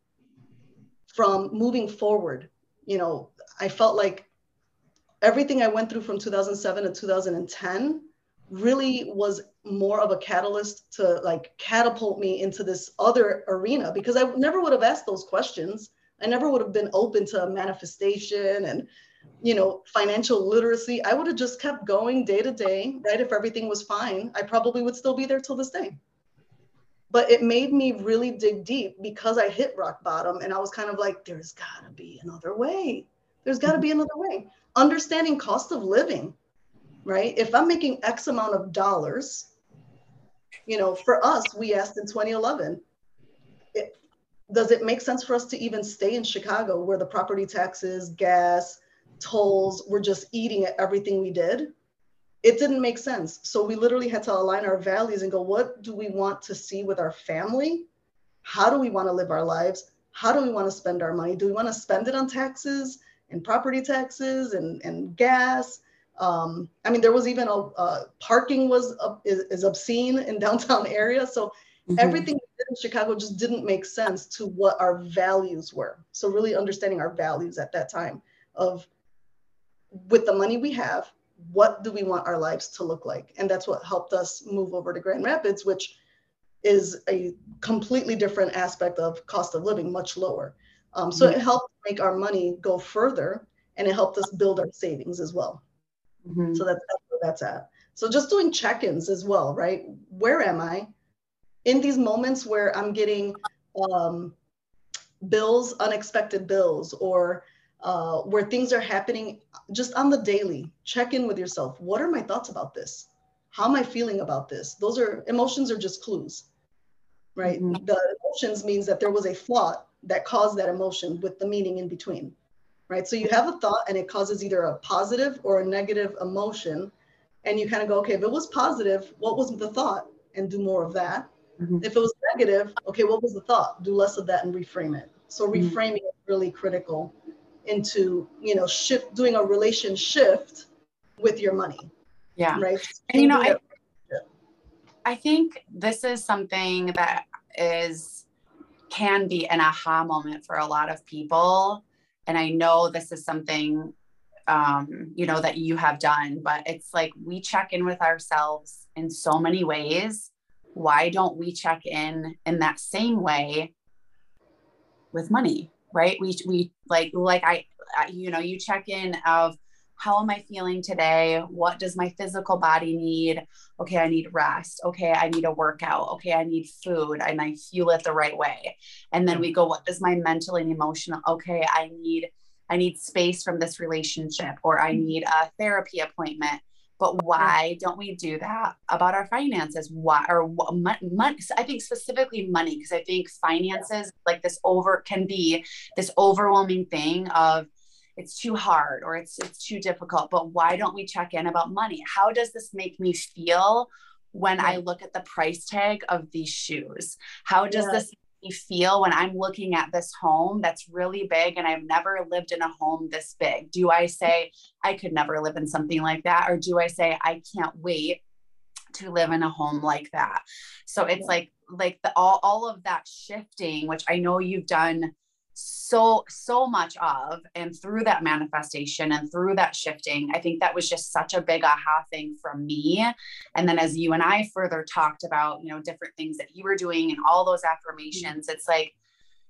from moving forward? You know, I felt like everything I went through from 2007 to 2010 really was more of a catalyst to like catapult me into this other arena because I never would have asked those questions. I never would have been open to manifestation and you know financial literacy. I would have just kept going day to day, right? If everything was fine, I probably would still be there till this day. But it made me really dig deep because I hit rock bottom and I was kind of like there's got to be another way. There's got to be another way. Understanding cost of living, right? If I'm making X amount of dollars, you know, for us, we asked in 2011, it, does it make sense for us to even stay in Chicago where the property taxes, gas, tolls were just eating at everything we did? It didn't make sense. So we literally had to align our values and go, what do we want to see with our family? How do we want to live our lives? How do we want to spend our money? Do we want to spend it on taxes and property taxes and, and gas? Um, I mean, there was even a uh, parking was uh, is, is, obscene in downtown area. So mm-hmm. everything in Chicago just didn't make sense to what our values were. So really understanding our values at that time of with the money we have, what do we want our lives to look like? And that's what helped us move over to Grand Rapids, which is a completely different aspect of cost of living, much lower. Um, so mm-hmm. it helped make our money go further and it helped us build our savings as well. Mm-hmm. So that's, that's where that's at. So just doing check-ins as well, right? Where am I? In these moments where I'm getting um, bills, unexpected bills, or uh, where things are happening just on the daily, check in with yourself. What are my thoughts about this? How am I feeling about this? Those are emotions are just clues, right? Mm-hmm. The emotions means that there was a thought that caused that emotion with the meaning in between right? So you have a thought and it causes either a positive or a negative emotion. And you kind of go, okay, if it was positive, what was the thought? And do more of that. Mm-hmm. If it was negative, okay, what was the thought? Do less of that and reframe it. So mm-hmm. reframing mm-hmm. is really critical into, you know, shift doing a relation shift with your money. Yeah. Right. And you know, I, I think this is something that is can be an aha moment for a lot of people and i know this is something um, you know that you have done but it's like we check in with ourselves in so many ways. Why don't we check in in that same way with money right? We we like like I, I you know you check in of how am I feeling today? What does my physical body need? Okay, I need rest. Okay, I need a workout. Okay, I need food and I fuel it the right way. And then we go, what does my mental and emotional? Okay, I need I need space from this relationship or I mm-hmm. need a therapy appointment. But why don't we do that about our finances? Why or what, money? I think specifically money because I think finances like this over can be this overwhelming thing of it's too hard or it's it's too difficult but why don't we check in about money? How does this make me feel when i look at the price tag of these shoes? How does yeah. this make me feel when i'm looking at this home that's really big and i've never lived in a home this big? Do i say i could never live in something like that or do i say i can't wait to live in a home like that? So it's yeah. like like the all, all of that shifting which i know you've done so so much of and through that manifestation and through that shifting i think that was just such a big aha thing from me. And then as you and i further talked about you know different things that you were doing and all those mm-hmm. affirmations it's like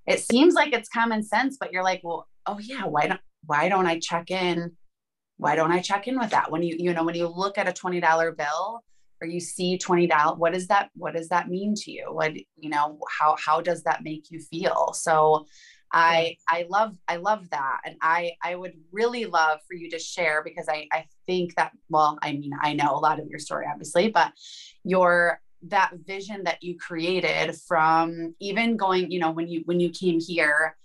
it seems like it's common sense but you're like well oh yeah why don't why don't i check in? Why don't i check in with that? When you you know when you look at a $20 bill or you see $20 what does that what does that mean to you? What you know how how does that make you feel? So I I love I love that. And I I would really love for you to share because I I think that well I mean I know a lot of your story obviously but your that vision that you created from even going you know when you when you came here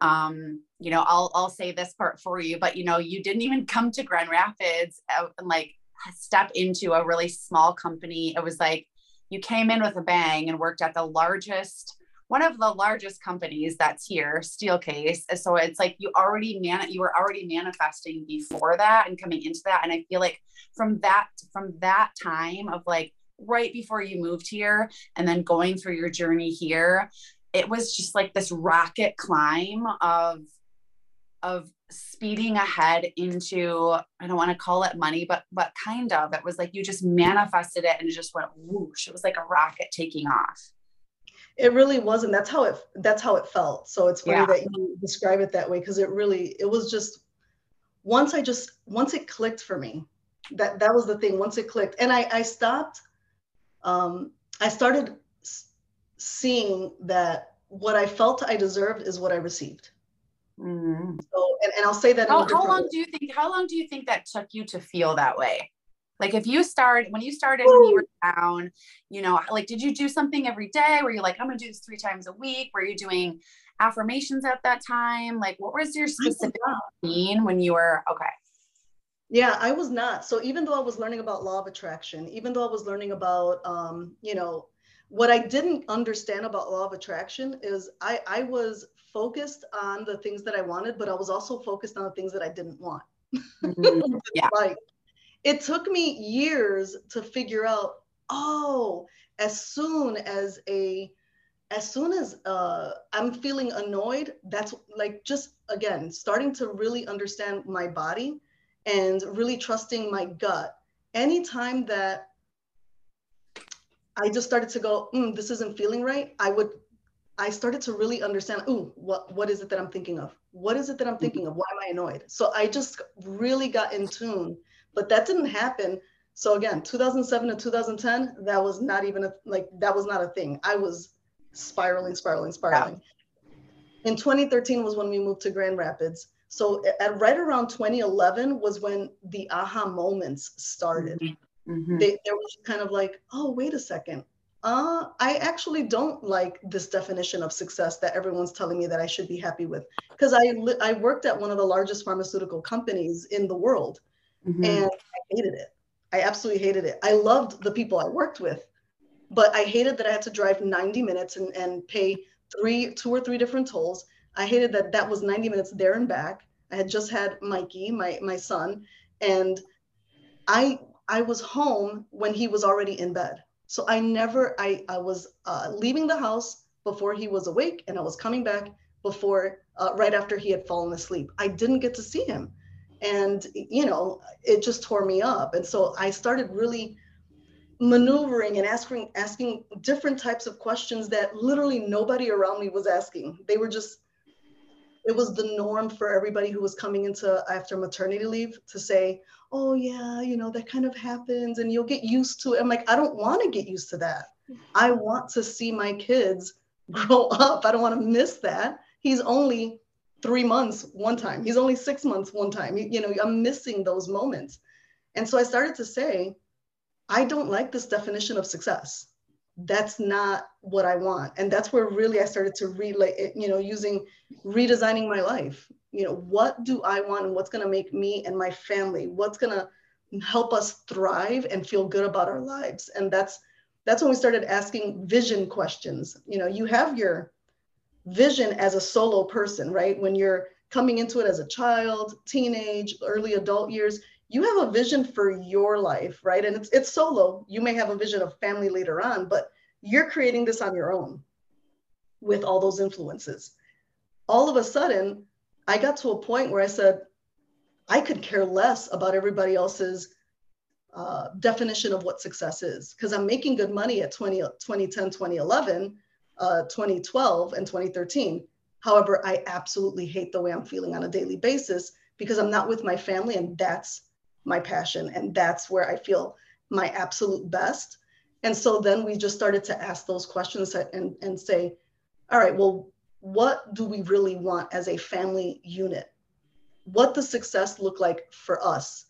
um you know I'll I'll say this part for you but you know you didn't even come to Grand Rapids uh, and like step into a really small company. It was like you came in with a bang and worked at the largest one of the largest companies that's here, Steelcase. So it's like you already man you were already manifesting before that and coming into that. And I feel like from that from that time of like right before you moved here and then going through your journey here, it was just like this rocket climb of of speeding ahead into I don't want to call it money, but but kind of. It was like you just manifested it and it just went whoosh. It was like a rocket taking off. It really wasn't that's how it that's how it felt. So it's funny yeah. that you describe it that way because it really it was just once I just once it clicked for me. That that was the thing. Once it clicked, and I I stopped. Um, I started seeing that what I felt I deserved is what I received. Mm-hmm. So, and, and I'll say that. How, how long way. do you think? How long do you think that took you to feel that way? Like if you start when you started when you were down, you know, like did you do something every day? Were you like, I'm gonna do this three times a week? Were you doing affirmations at that time? Like what was your specific routine when you were okay? Yeah, I was not. So even though I was learning about law of attraction, even though I was learning about um, you know, what I didn't understand about law of attraction is I, I was focused on the things that I wanted, but I was also focused on the things that I didn't want. Mm-hmm. yeah. like it took me years to figure out, oh, as soon as a as soon as uh, I'm feeling annoyed, that's like just again starting to really understand my body and really trusting my gut. Anytime that I just started to go, mm, this isn't feeling right, I would I started to really understand, ooh, what, what is it that I'm thinking of? What is it that I'm mm-hmm. thinking of? Why am I annoyed? So I just really got in tune, but that didn't happen. So again, 2007 to 2010, that was not even a, like, that was not a thing. I was spiraling, spiraling, spiraling. In 2013 was when we moved to Grand Rapids. So at right around 2011 was when the aha moments started. Mm-hmm. mm-hmm. They, there was kind of like, oh, wait a second uh, I actually don't like this definition of success that everyone's telling me that I should be happy with. Because I, I worked at one of the largest pharmaceutical companies in the world mm-hmm. and I hated it. I absolutely hated it. I loved the people I worked with, but I hated that I had to drive 90 minutes and, and pay three, two or three different tolls. I hated that that was 90 minutes there and back. I had just had Mikey, my, my son, and I, I was home when he was already in bed so I never, I, I was uh, leaving the house before he was awake and I was coming back before, uh, right after he had fallen asleep. I didn't get to see him. And, you know, it just tore me up. And so I started really maneuvering and asking, asking different types of questions that literally nobody around me was asking. They were just, it was the norm for everybody who was coming into after maternity leave to say, oh yeah, you know, that kind of happens and you'll get used to it. I'm like, I don't want to get used to that. I want to see my kids grow up. I don't want to miss that. He's only three months one time. He's only six months one time. You, you know, I'm missing those moments. And so I started to say, I don't like this definition of success. That's not what I want. And that's where really I started to relay, you know, using redesigning my life you know what do i want and what's going to make me and my family what's going to help us thrive and feel good about our lives and that's that's when we started asking vision questions you know you have your vision as a solo person right? When you're coming into it as a child teenage early adult years you have a vision for your life right? And it's it's solo. You may have a vision of family later on but you're creating this on your own with all those influences. All of a sudden I got to a point where I said, I could care less about everybody else's uh, definition of what success is because I'm making good money at 20, 2010, 2011, uh, 2012, and 2013. However, I absolutely hate the way I'm feeling on a daily basis because I'm not with my family, and that's my passion. And that's where I feel my absolute best. And so then we just started to ask those questions and, and say, all right, well, what do we really want as a family unit? What does success look like for us?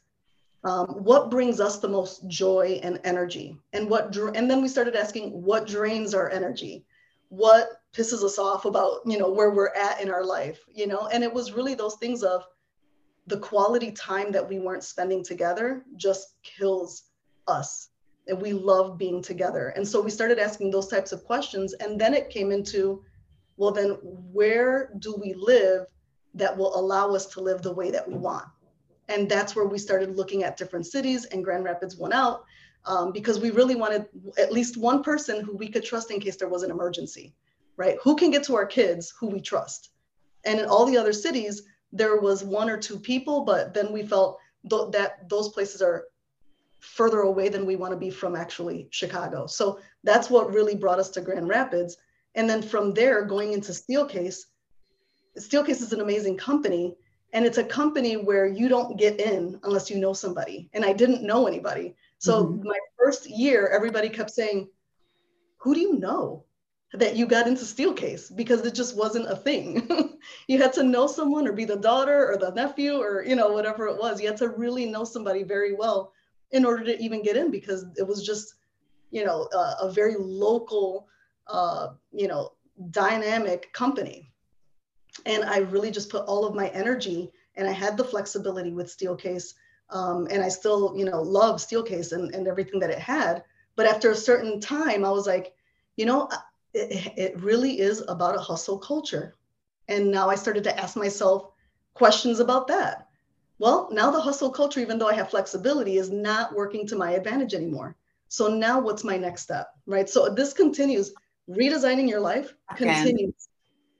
Um, what brings us the most joy and energy? And what and then we started asking what drains our energy? What pisses us off about, you know, where we're at in our life, you know? And it was really those things of the quality time that we weren't spending together just kills us. And we love being together. And so we started asking those types of questions. And then it came into well, then where do we live that will allow us to live the way that we want? And that's where we started looking at different cities, and Grand Rapids went out um, because we really wanted at least one person who we could trust in case there was an emergency, right? Who can get to our kids who we trust? And in all the other cities, there was one or two people, but then we felt th- that those places are further away than we want to be from actually Chicago. So that's what really brought us to Grand Rapids. And then from there, going into Steelcase, Steelcase is an amazing company. And it's a company where you don't get in unless you know somebody. And I didn't know anybody. So mm-hmm. my first year, everybody kept saying, Who do you know? that you got into Steelcase because it just wasn't a thing. you had to know someone or be the daughter or the nephew or you know whatever it was. You had to really know somebody very well in order to even get in because it was just you know uh, a very local uh, you know dynamic company. And I really just put all of my energy and I had the flexibility with Steelcase. Um, and I still, you know, love Steelcase and, and everything that it had. But after a certain time, I was like, you know, it, it really is about a hustle culture. And now I started to ask myself questions about that. Well, now the hustle culture, even though I have flexibility, is not working to my advantage anymore. So now what's my next step? Right. So this continues. Redesigning your life continues.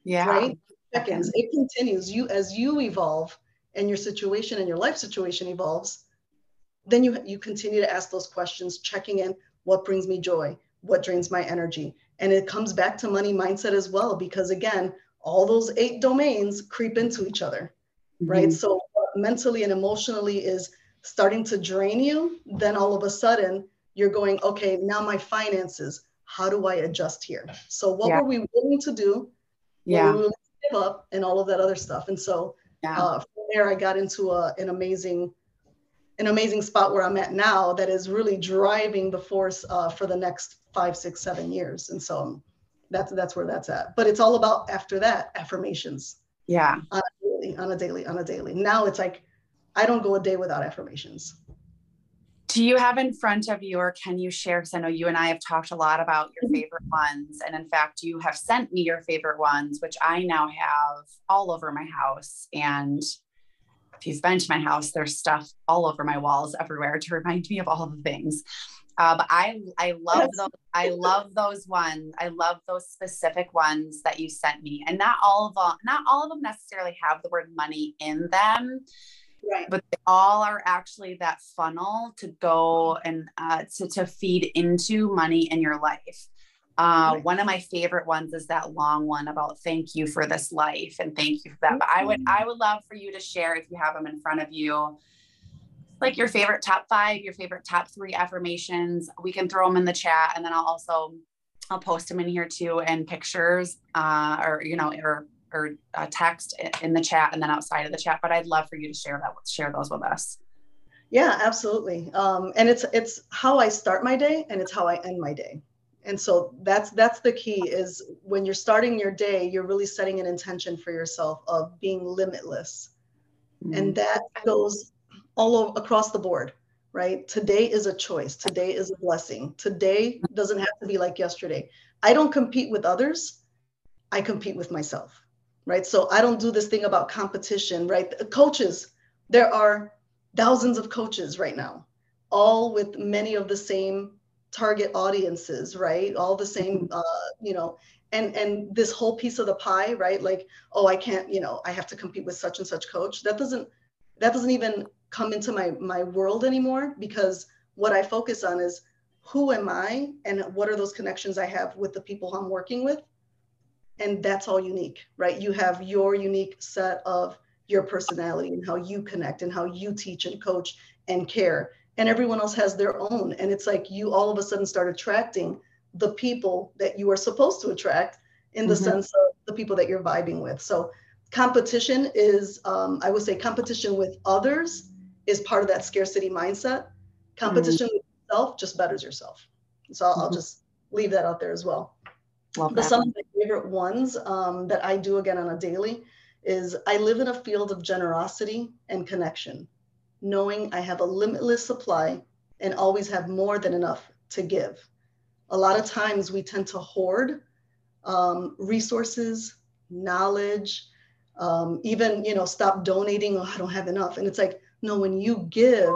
Yeah. Right. Seconds. It continues. You as you evolve and your situation and your life situation evolves, then you you continue to ask those questions, checking in what brings me joy, what drains my energy, and it comes back to money mindset as well, because again, all those eight domains creep into each other, mm-hmm. right? So mentally and emotionally is starting to drain you, then all of a sudden you're going, okay, now my finances, how do I adjust here? So what yeah. were we willing to do? Yeah. We give up and all of that other stuff. And so yeah. uh, there, I got into a, an amazing, an amazing spot where I'm at now that is really driving the force uh, for the next five, six, seven years. And so that's that's where that's at. But it's all about after that affirmations. Yeah. On a daily, on a daily, on a daily. Now it's like I don't go a day without affirmations. Do you have in front of you, or can you share? Because I know you and I have talked a lot about your mm-hmm. favorite ones. And in fact, you have sent me your favorite ones, which I now have all over my house. And you've been to my house, there's stuff all over my walls everywhere to remind me of all the things. Uh, but I I love those. I love those ones. I love those specific ones that you sent me, and not all of them. Not all of them necessarily have the word money in them, right. but they all are actually that funnel to go and uh, to to feed into money in your life. Uh. One of my favorite ones is that long one about thank you for this life and thank you for that. But I would I would love for you to share if you have them in front of you like your favorite top five, your favorite top three affirmations. We can throw them in the chat and then I'll also I'll post them in here too and pictures uh, or you know or or uh, text in the chat and then outside of the chat. But I'd love for you to share that share those with us. Yeah, absolutely. Um, and it's it's how I start my day and it's how I end my day. And so that's that's the key is when you're starting your day, you're really setting an intention for yourself of being limitless. Mm-hmm. And that goes all over, across the board, right? Today is a choice. Today is a blessing. Today doesn't have to be like yesterday. I don't compete with others. I compete with myself, right? So I don't do this thing about competition, right? Coaches, there are thousands of coaches right now, all with many of the same target audiences, right? All the same, uh, you know, and and this whole piece of the pie, right? Like, oh, I can't, you know, I have to compete with such and such coach. That doesn't that doesn't even come into my my world anymore because what I focus on is who am I and what are those connections I have with the people I'm working with. And that's all unique, right? You have your unique set of your personality and how you connect and how you teach and coach and care. And everyone else has their own. And it's like you all of a sudden start attracting the people that you are supposed to attract in the mm-hmm. sense of the people that you're vibing with. So competition is, um, I would say, competition with others is part of that scarcity mindset. Competition mm-hmm. with yourself just betters yourself. So I'll, mm-hmm. I'll, just leave that out there as well. Love but some of my favorite ones um, that I do again on a daily is I live in a field of generosity and connection, knowing I have a limitless supply and always have more than enough to give. A lot of times we tend to hoard um, resources, knowledge, um, even you know stop donating. Oh, I don't have enough. And it's like no, when you give,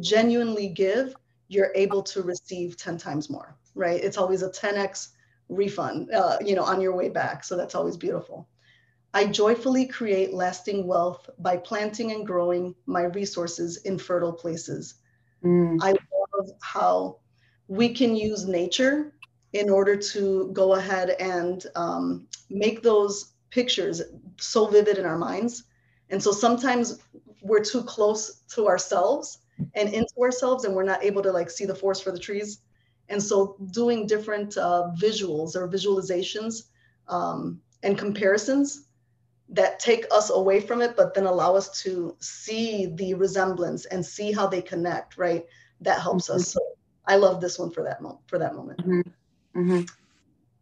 genuinely give, you're able to receive ten times more. Right? It's always a 10x refund, uh, you know, on your way back. So that's always beautiful. I joyfully create lasting wealth by planting and growing my resources in fertile places. Mm. I love how we can use nature in order to go ahead and um, make those pictures so vivid in our minds. And so sometimes we're too close to ourselves and into ourselves, and we're not able to like see the forest for the trees. And so doing different uh, visuals or visualizations um, and comparisons that take us away from it, but then allow us to see the resemblance and see how they connect, right? That helps mm-hmm. us. So I love this one for that moment. For that moment. Mm-hmm. Mm-hmm.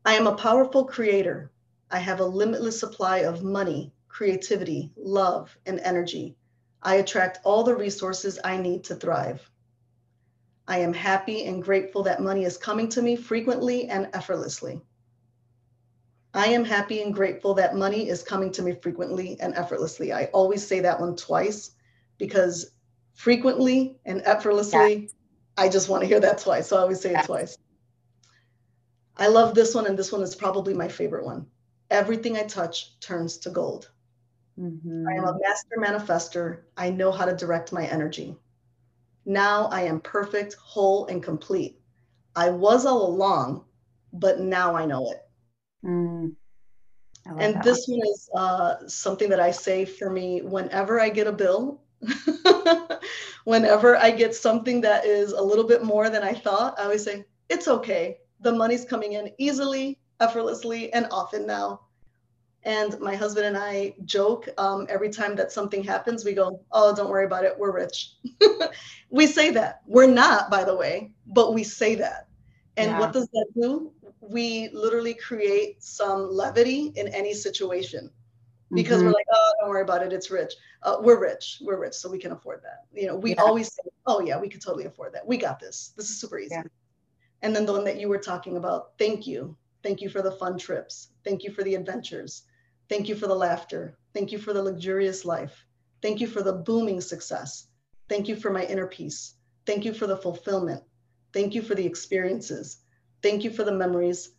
I am a powerful creator. I have a limitless supply of money, creativity, love, and energy. I attract all the resources I need to thrive. I am happy and grateful that money is coming to me frequently and effortlessly. I am happy and grateful that money is coming to me frequently and effortlessly. I always say that one twice because frequently and effortlessly. I just want to hear that twice. So I always say it twice. I love this one, and this one is probably my favorite one. Everything I touch turns to gold. Mm-hmm. I am a master manifester. I know how to direct my energy. Now I am perfect, whole, and complete. I was all along, but now I know it. Mm. And this one is uh, something that I say for me whenever I get a bill, whenever I get something that is a little bit more than I thought, I always say, it's okay. The money's coming in easily, effortlessly, and often now. And my husband and I joke um, every time that something happens, we go, Oh, don't worry about it. We're rich. we say that. We're not, by the way, but we say that. And yeah. what does that do? We literally create some levity in any situation because mm-hmm. we're like, oh, don't worry about it. It's rich. Uh, we're rich. We're rich, so we can afford that. You know, we yeah. always say, oh yeah, we could totally afford that. We got this. This is super easy. Yeah. And then the one that you were talking about, thank you. Thank you for the fun trips. Thank you for the adventures. Thank you for the laughter. Thank you for the luxurious life. Thank you for the booming success. Thank you for my inner peace. Thank you for the fulfillment. Thank you for the experiences. Thank you for the memories.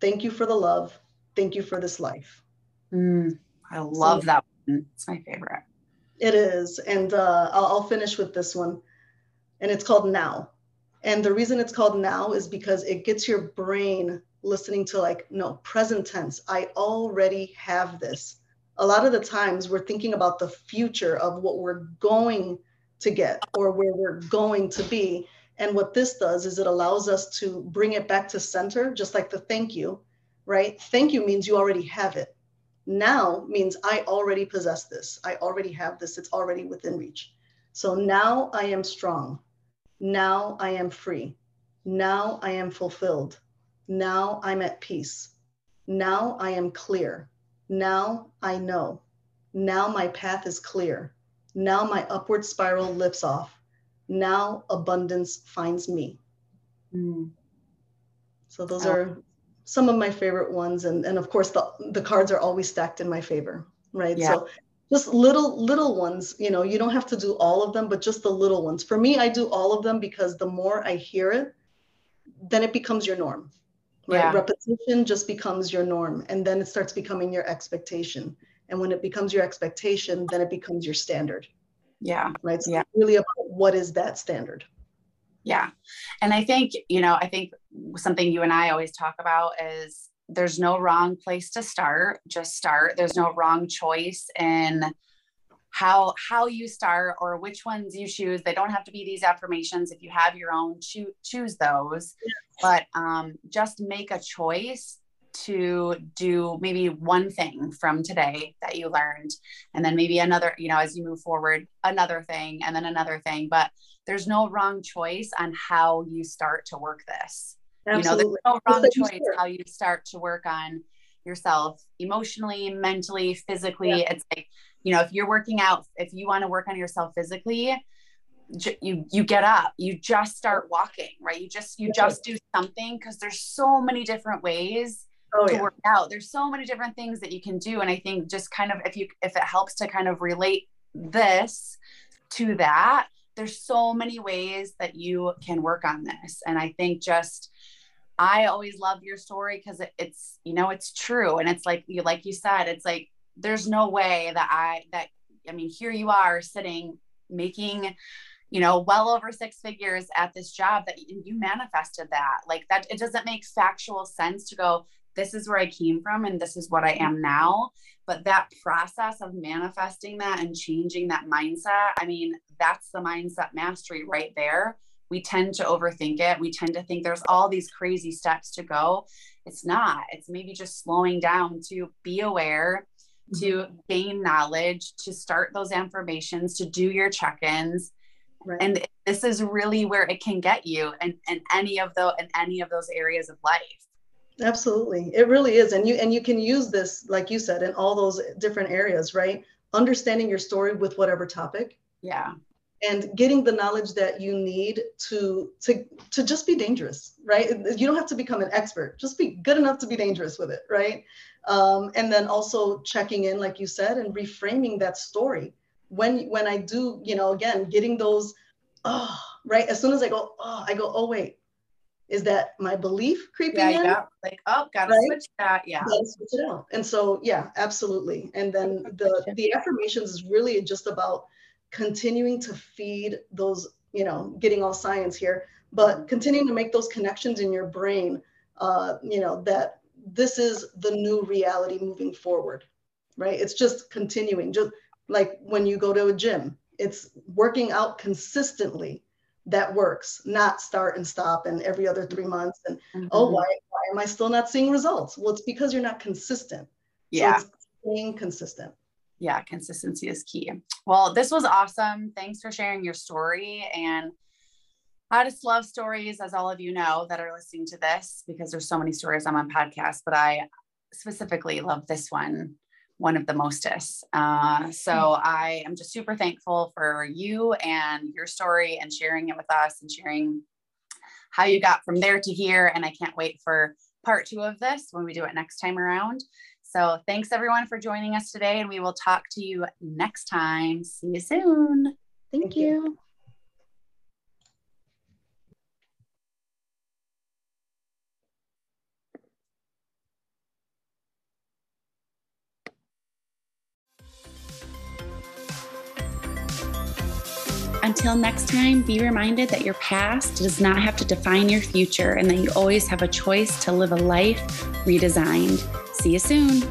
Thank you for the love. Thank you for this life. Mm, I love so, that one. It's my favorite. It is. And uh, I'll, I'll finish with this one. And it's called Now. And the reason it's called Now is because it gets your brain listening to, like, no, present tense. I already have this. A lot of the times we're thinking about the future of what we're going to get or where we're going to be. And what this does is it allows us to bring it back to center, just like the thank you, right? Thank you means you already have it. Now means I already possess this. I already have this. It's already within reach. So now I am strong. Now I am free. Now I am fulfilled. Now I'm at peace. Now I am clear. Now I know. Now my path is clear. Now my upward spiral lifts off now abundance finds me. Mm. So those oh. are some of my favorite ones. And, and of course, the, the cards are always stacked in my favor, right? Yeah. So just little, little ones, you know, you don't have to do all of them, but just the little ones. For me, I do all of them because the more I hear it, then it becomes your norm. Right? Yeah. Repetition just becomes your norm. And then it starts becoming your expectation. And when it becomes your expectation, then it becomes your standard. Yeah. Right. So yeah. really about what is that standard? Yeah. And I think, you know, I think something you and I always talk about is there's no wrong place to start. Just start. There's no wrong choice in how how you start or which ones you choose they don't have to be these affirmations if you have your own choose choose those but um, just make a choice to do maybe one thing from today that you learned and then maybe another you know as you move forward another thing and then another thing. But there's no wrong choice on how you start to work this. Absolutely. you know there's no wrong choice how you start to work on yourself emotionally mentally physically. Yeah. it's like you know if you're working out if you want to work on yourself physically you you get up you just start walking right? You just you just do something because there's so many different ways oh, to yeah. work out. There's so many different things that you can do. And I think just kind of if you if it helps to kind of relate this to that, there's so many ways that you can work on this. And I think just I always love your story because it, it's you know it's true and it's like you like you said it's like there's no way that I that I mean here you are sitting making you know well over six figures at this job that you manifested that like that it doesn't make factual sense to go this is where I came from and this is what I am now. But that process of manifesting that and changing that mindset, I mean, that's the mindset mastery right there. We tend to overthink it. We tend to think there's all these crazy steps to go. It's not, it's maybe just slowing down to be aware, to mm-hmm. gain knowledge, to start those affirmations, to do your check ins. Right. And this is really where it can get you and in, in any of the in any of those areas of life Absolutely. It really is. And you and you can use this, like you said, in all those different areas, right? Understanding your story with whatever topic. Yeah. And getting the knowledge that you need to to to just be dangerous, right? You don't have to become an expert. Just be good enough to be dangerous with it, right? Um, and then also checking in, like you said, and reframing that story. When when I do, you know, again, getting those, oh, right. As soon as I go, oh, I go, oh wait, is that my belief creeping yeah, in? Yeah, like oh, gotta right? switch that. Yeah, gotta switch it out. And so yeah, absolutely. And then the the affirmations is really just about continuing to feed those, you know, getting all science here, but mm-hmm. continuing to make those connections in your brain. Uh, you know that this is the new reality moving forward, right? It's just continuing, just like when you go to a gym, it's working out consistently that works, not start and stop and every other three months. And oh, mm-hmm. oh, why, why am I still not seeing results? Well, it's because you're not consistent. Yeah. So being consistent. Yeah, consistency is key. Well, this was awesome. Thanks for sharing your story. And I just love stories, as all of you know that are listening to this, because there's so many stories I'm on podcasts, but I specifically love this one one of the mostest. Uh, so hmm. I am just super thankful for you and your story and sharing it with us and sharing how you got from there to here. And I can't wait for part two of this when we do it next time around. So thanks everyone for joining us today, and we will talk to you next time. See you soon. Thank, Thank you. you. Until next time, be reminded that your past does not have to define your future and that you always have a choice to live a life redesigned. See you soon.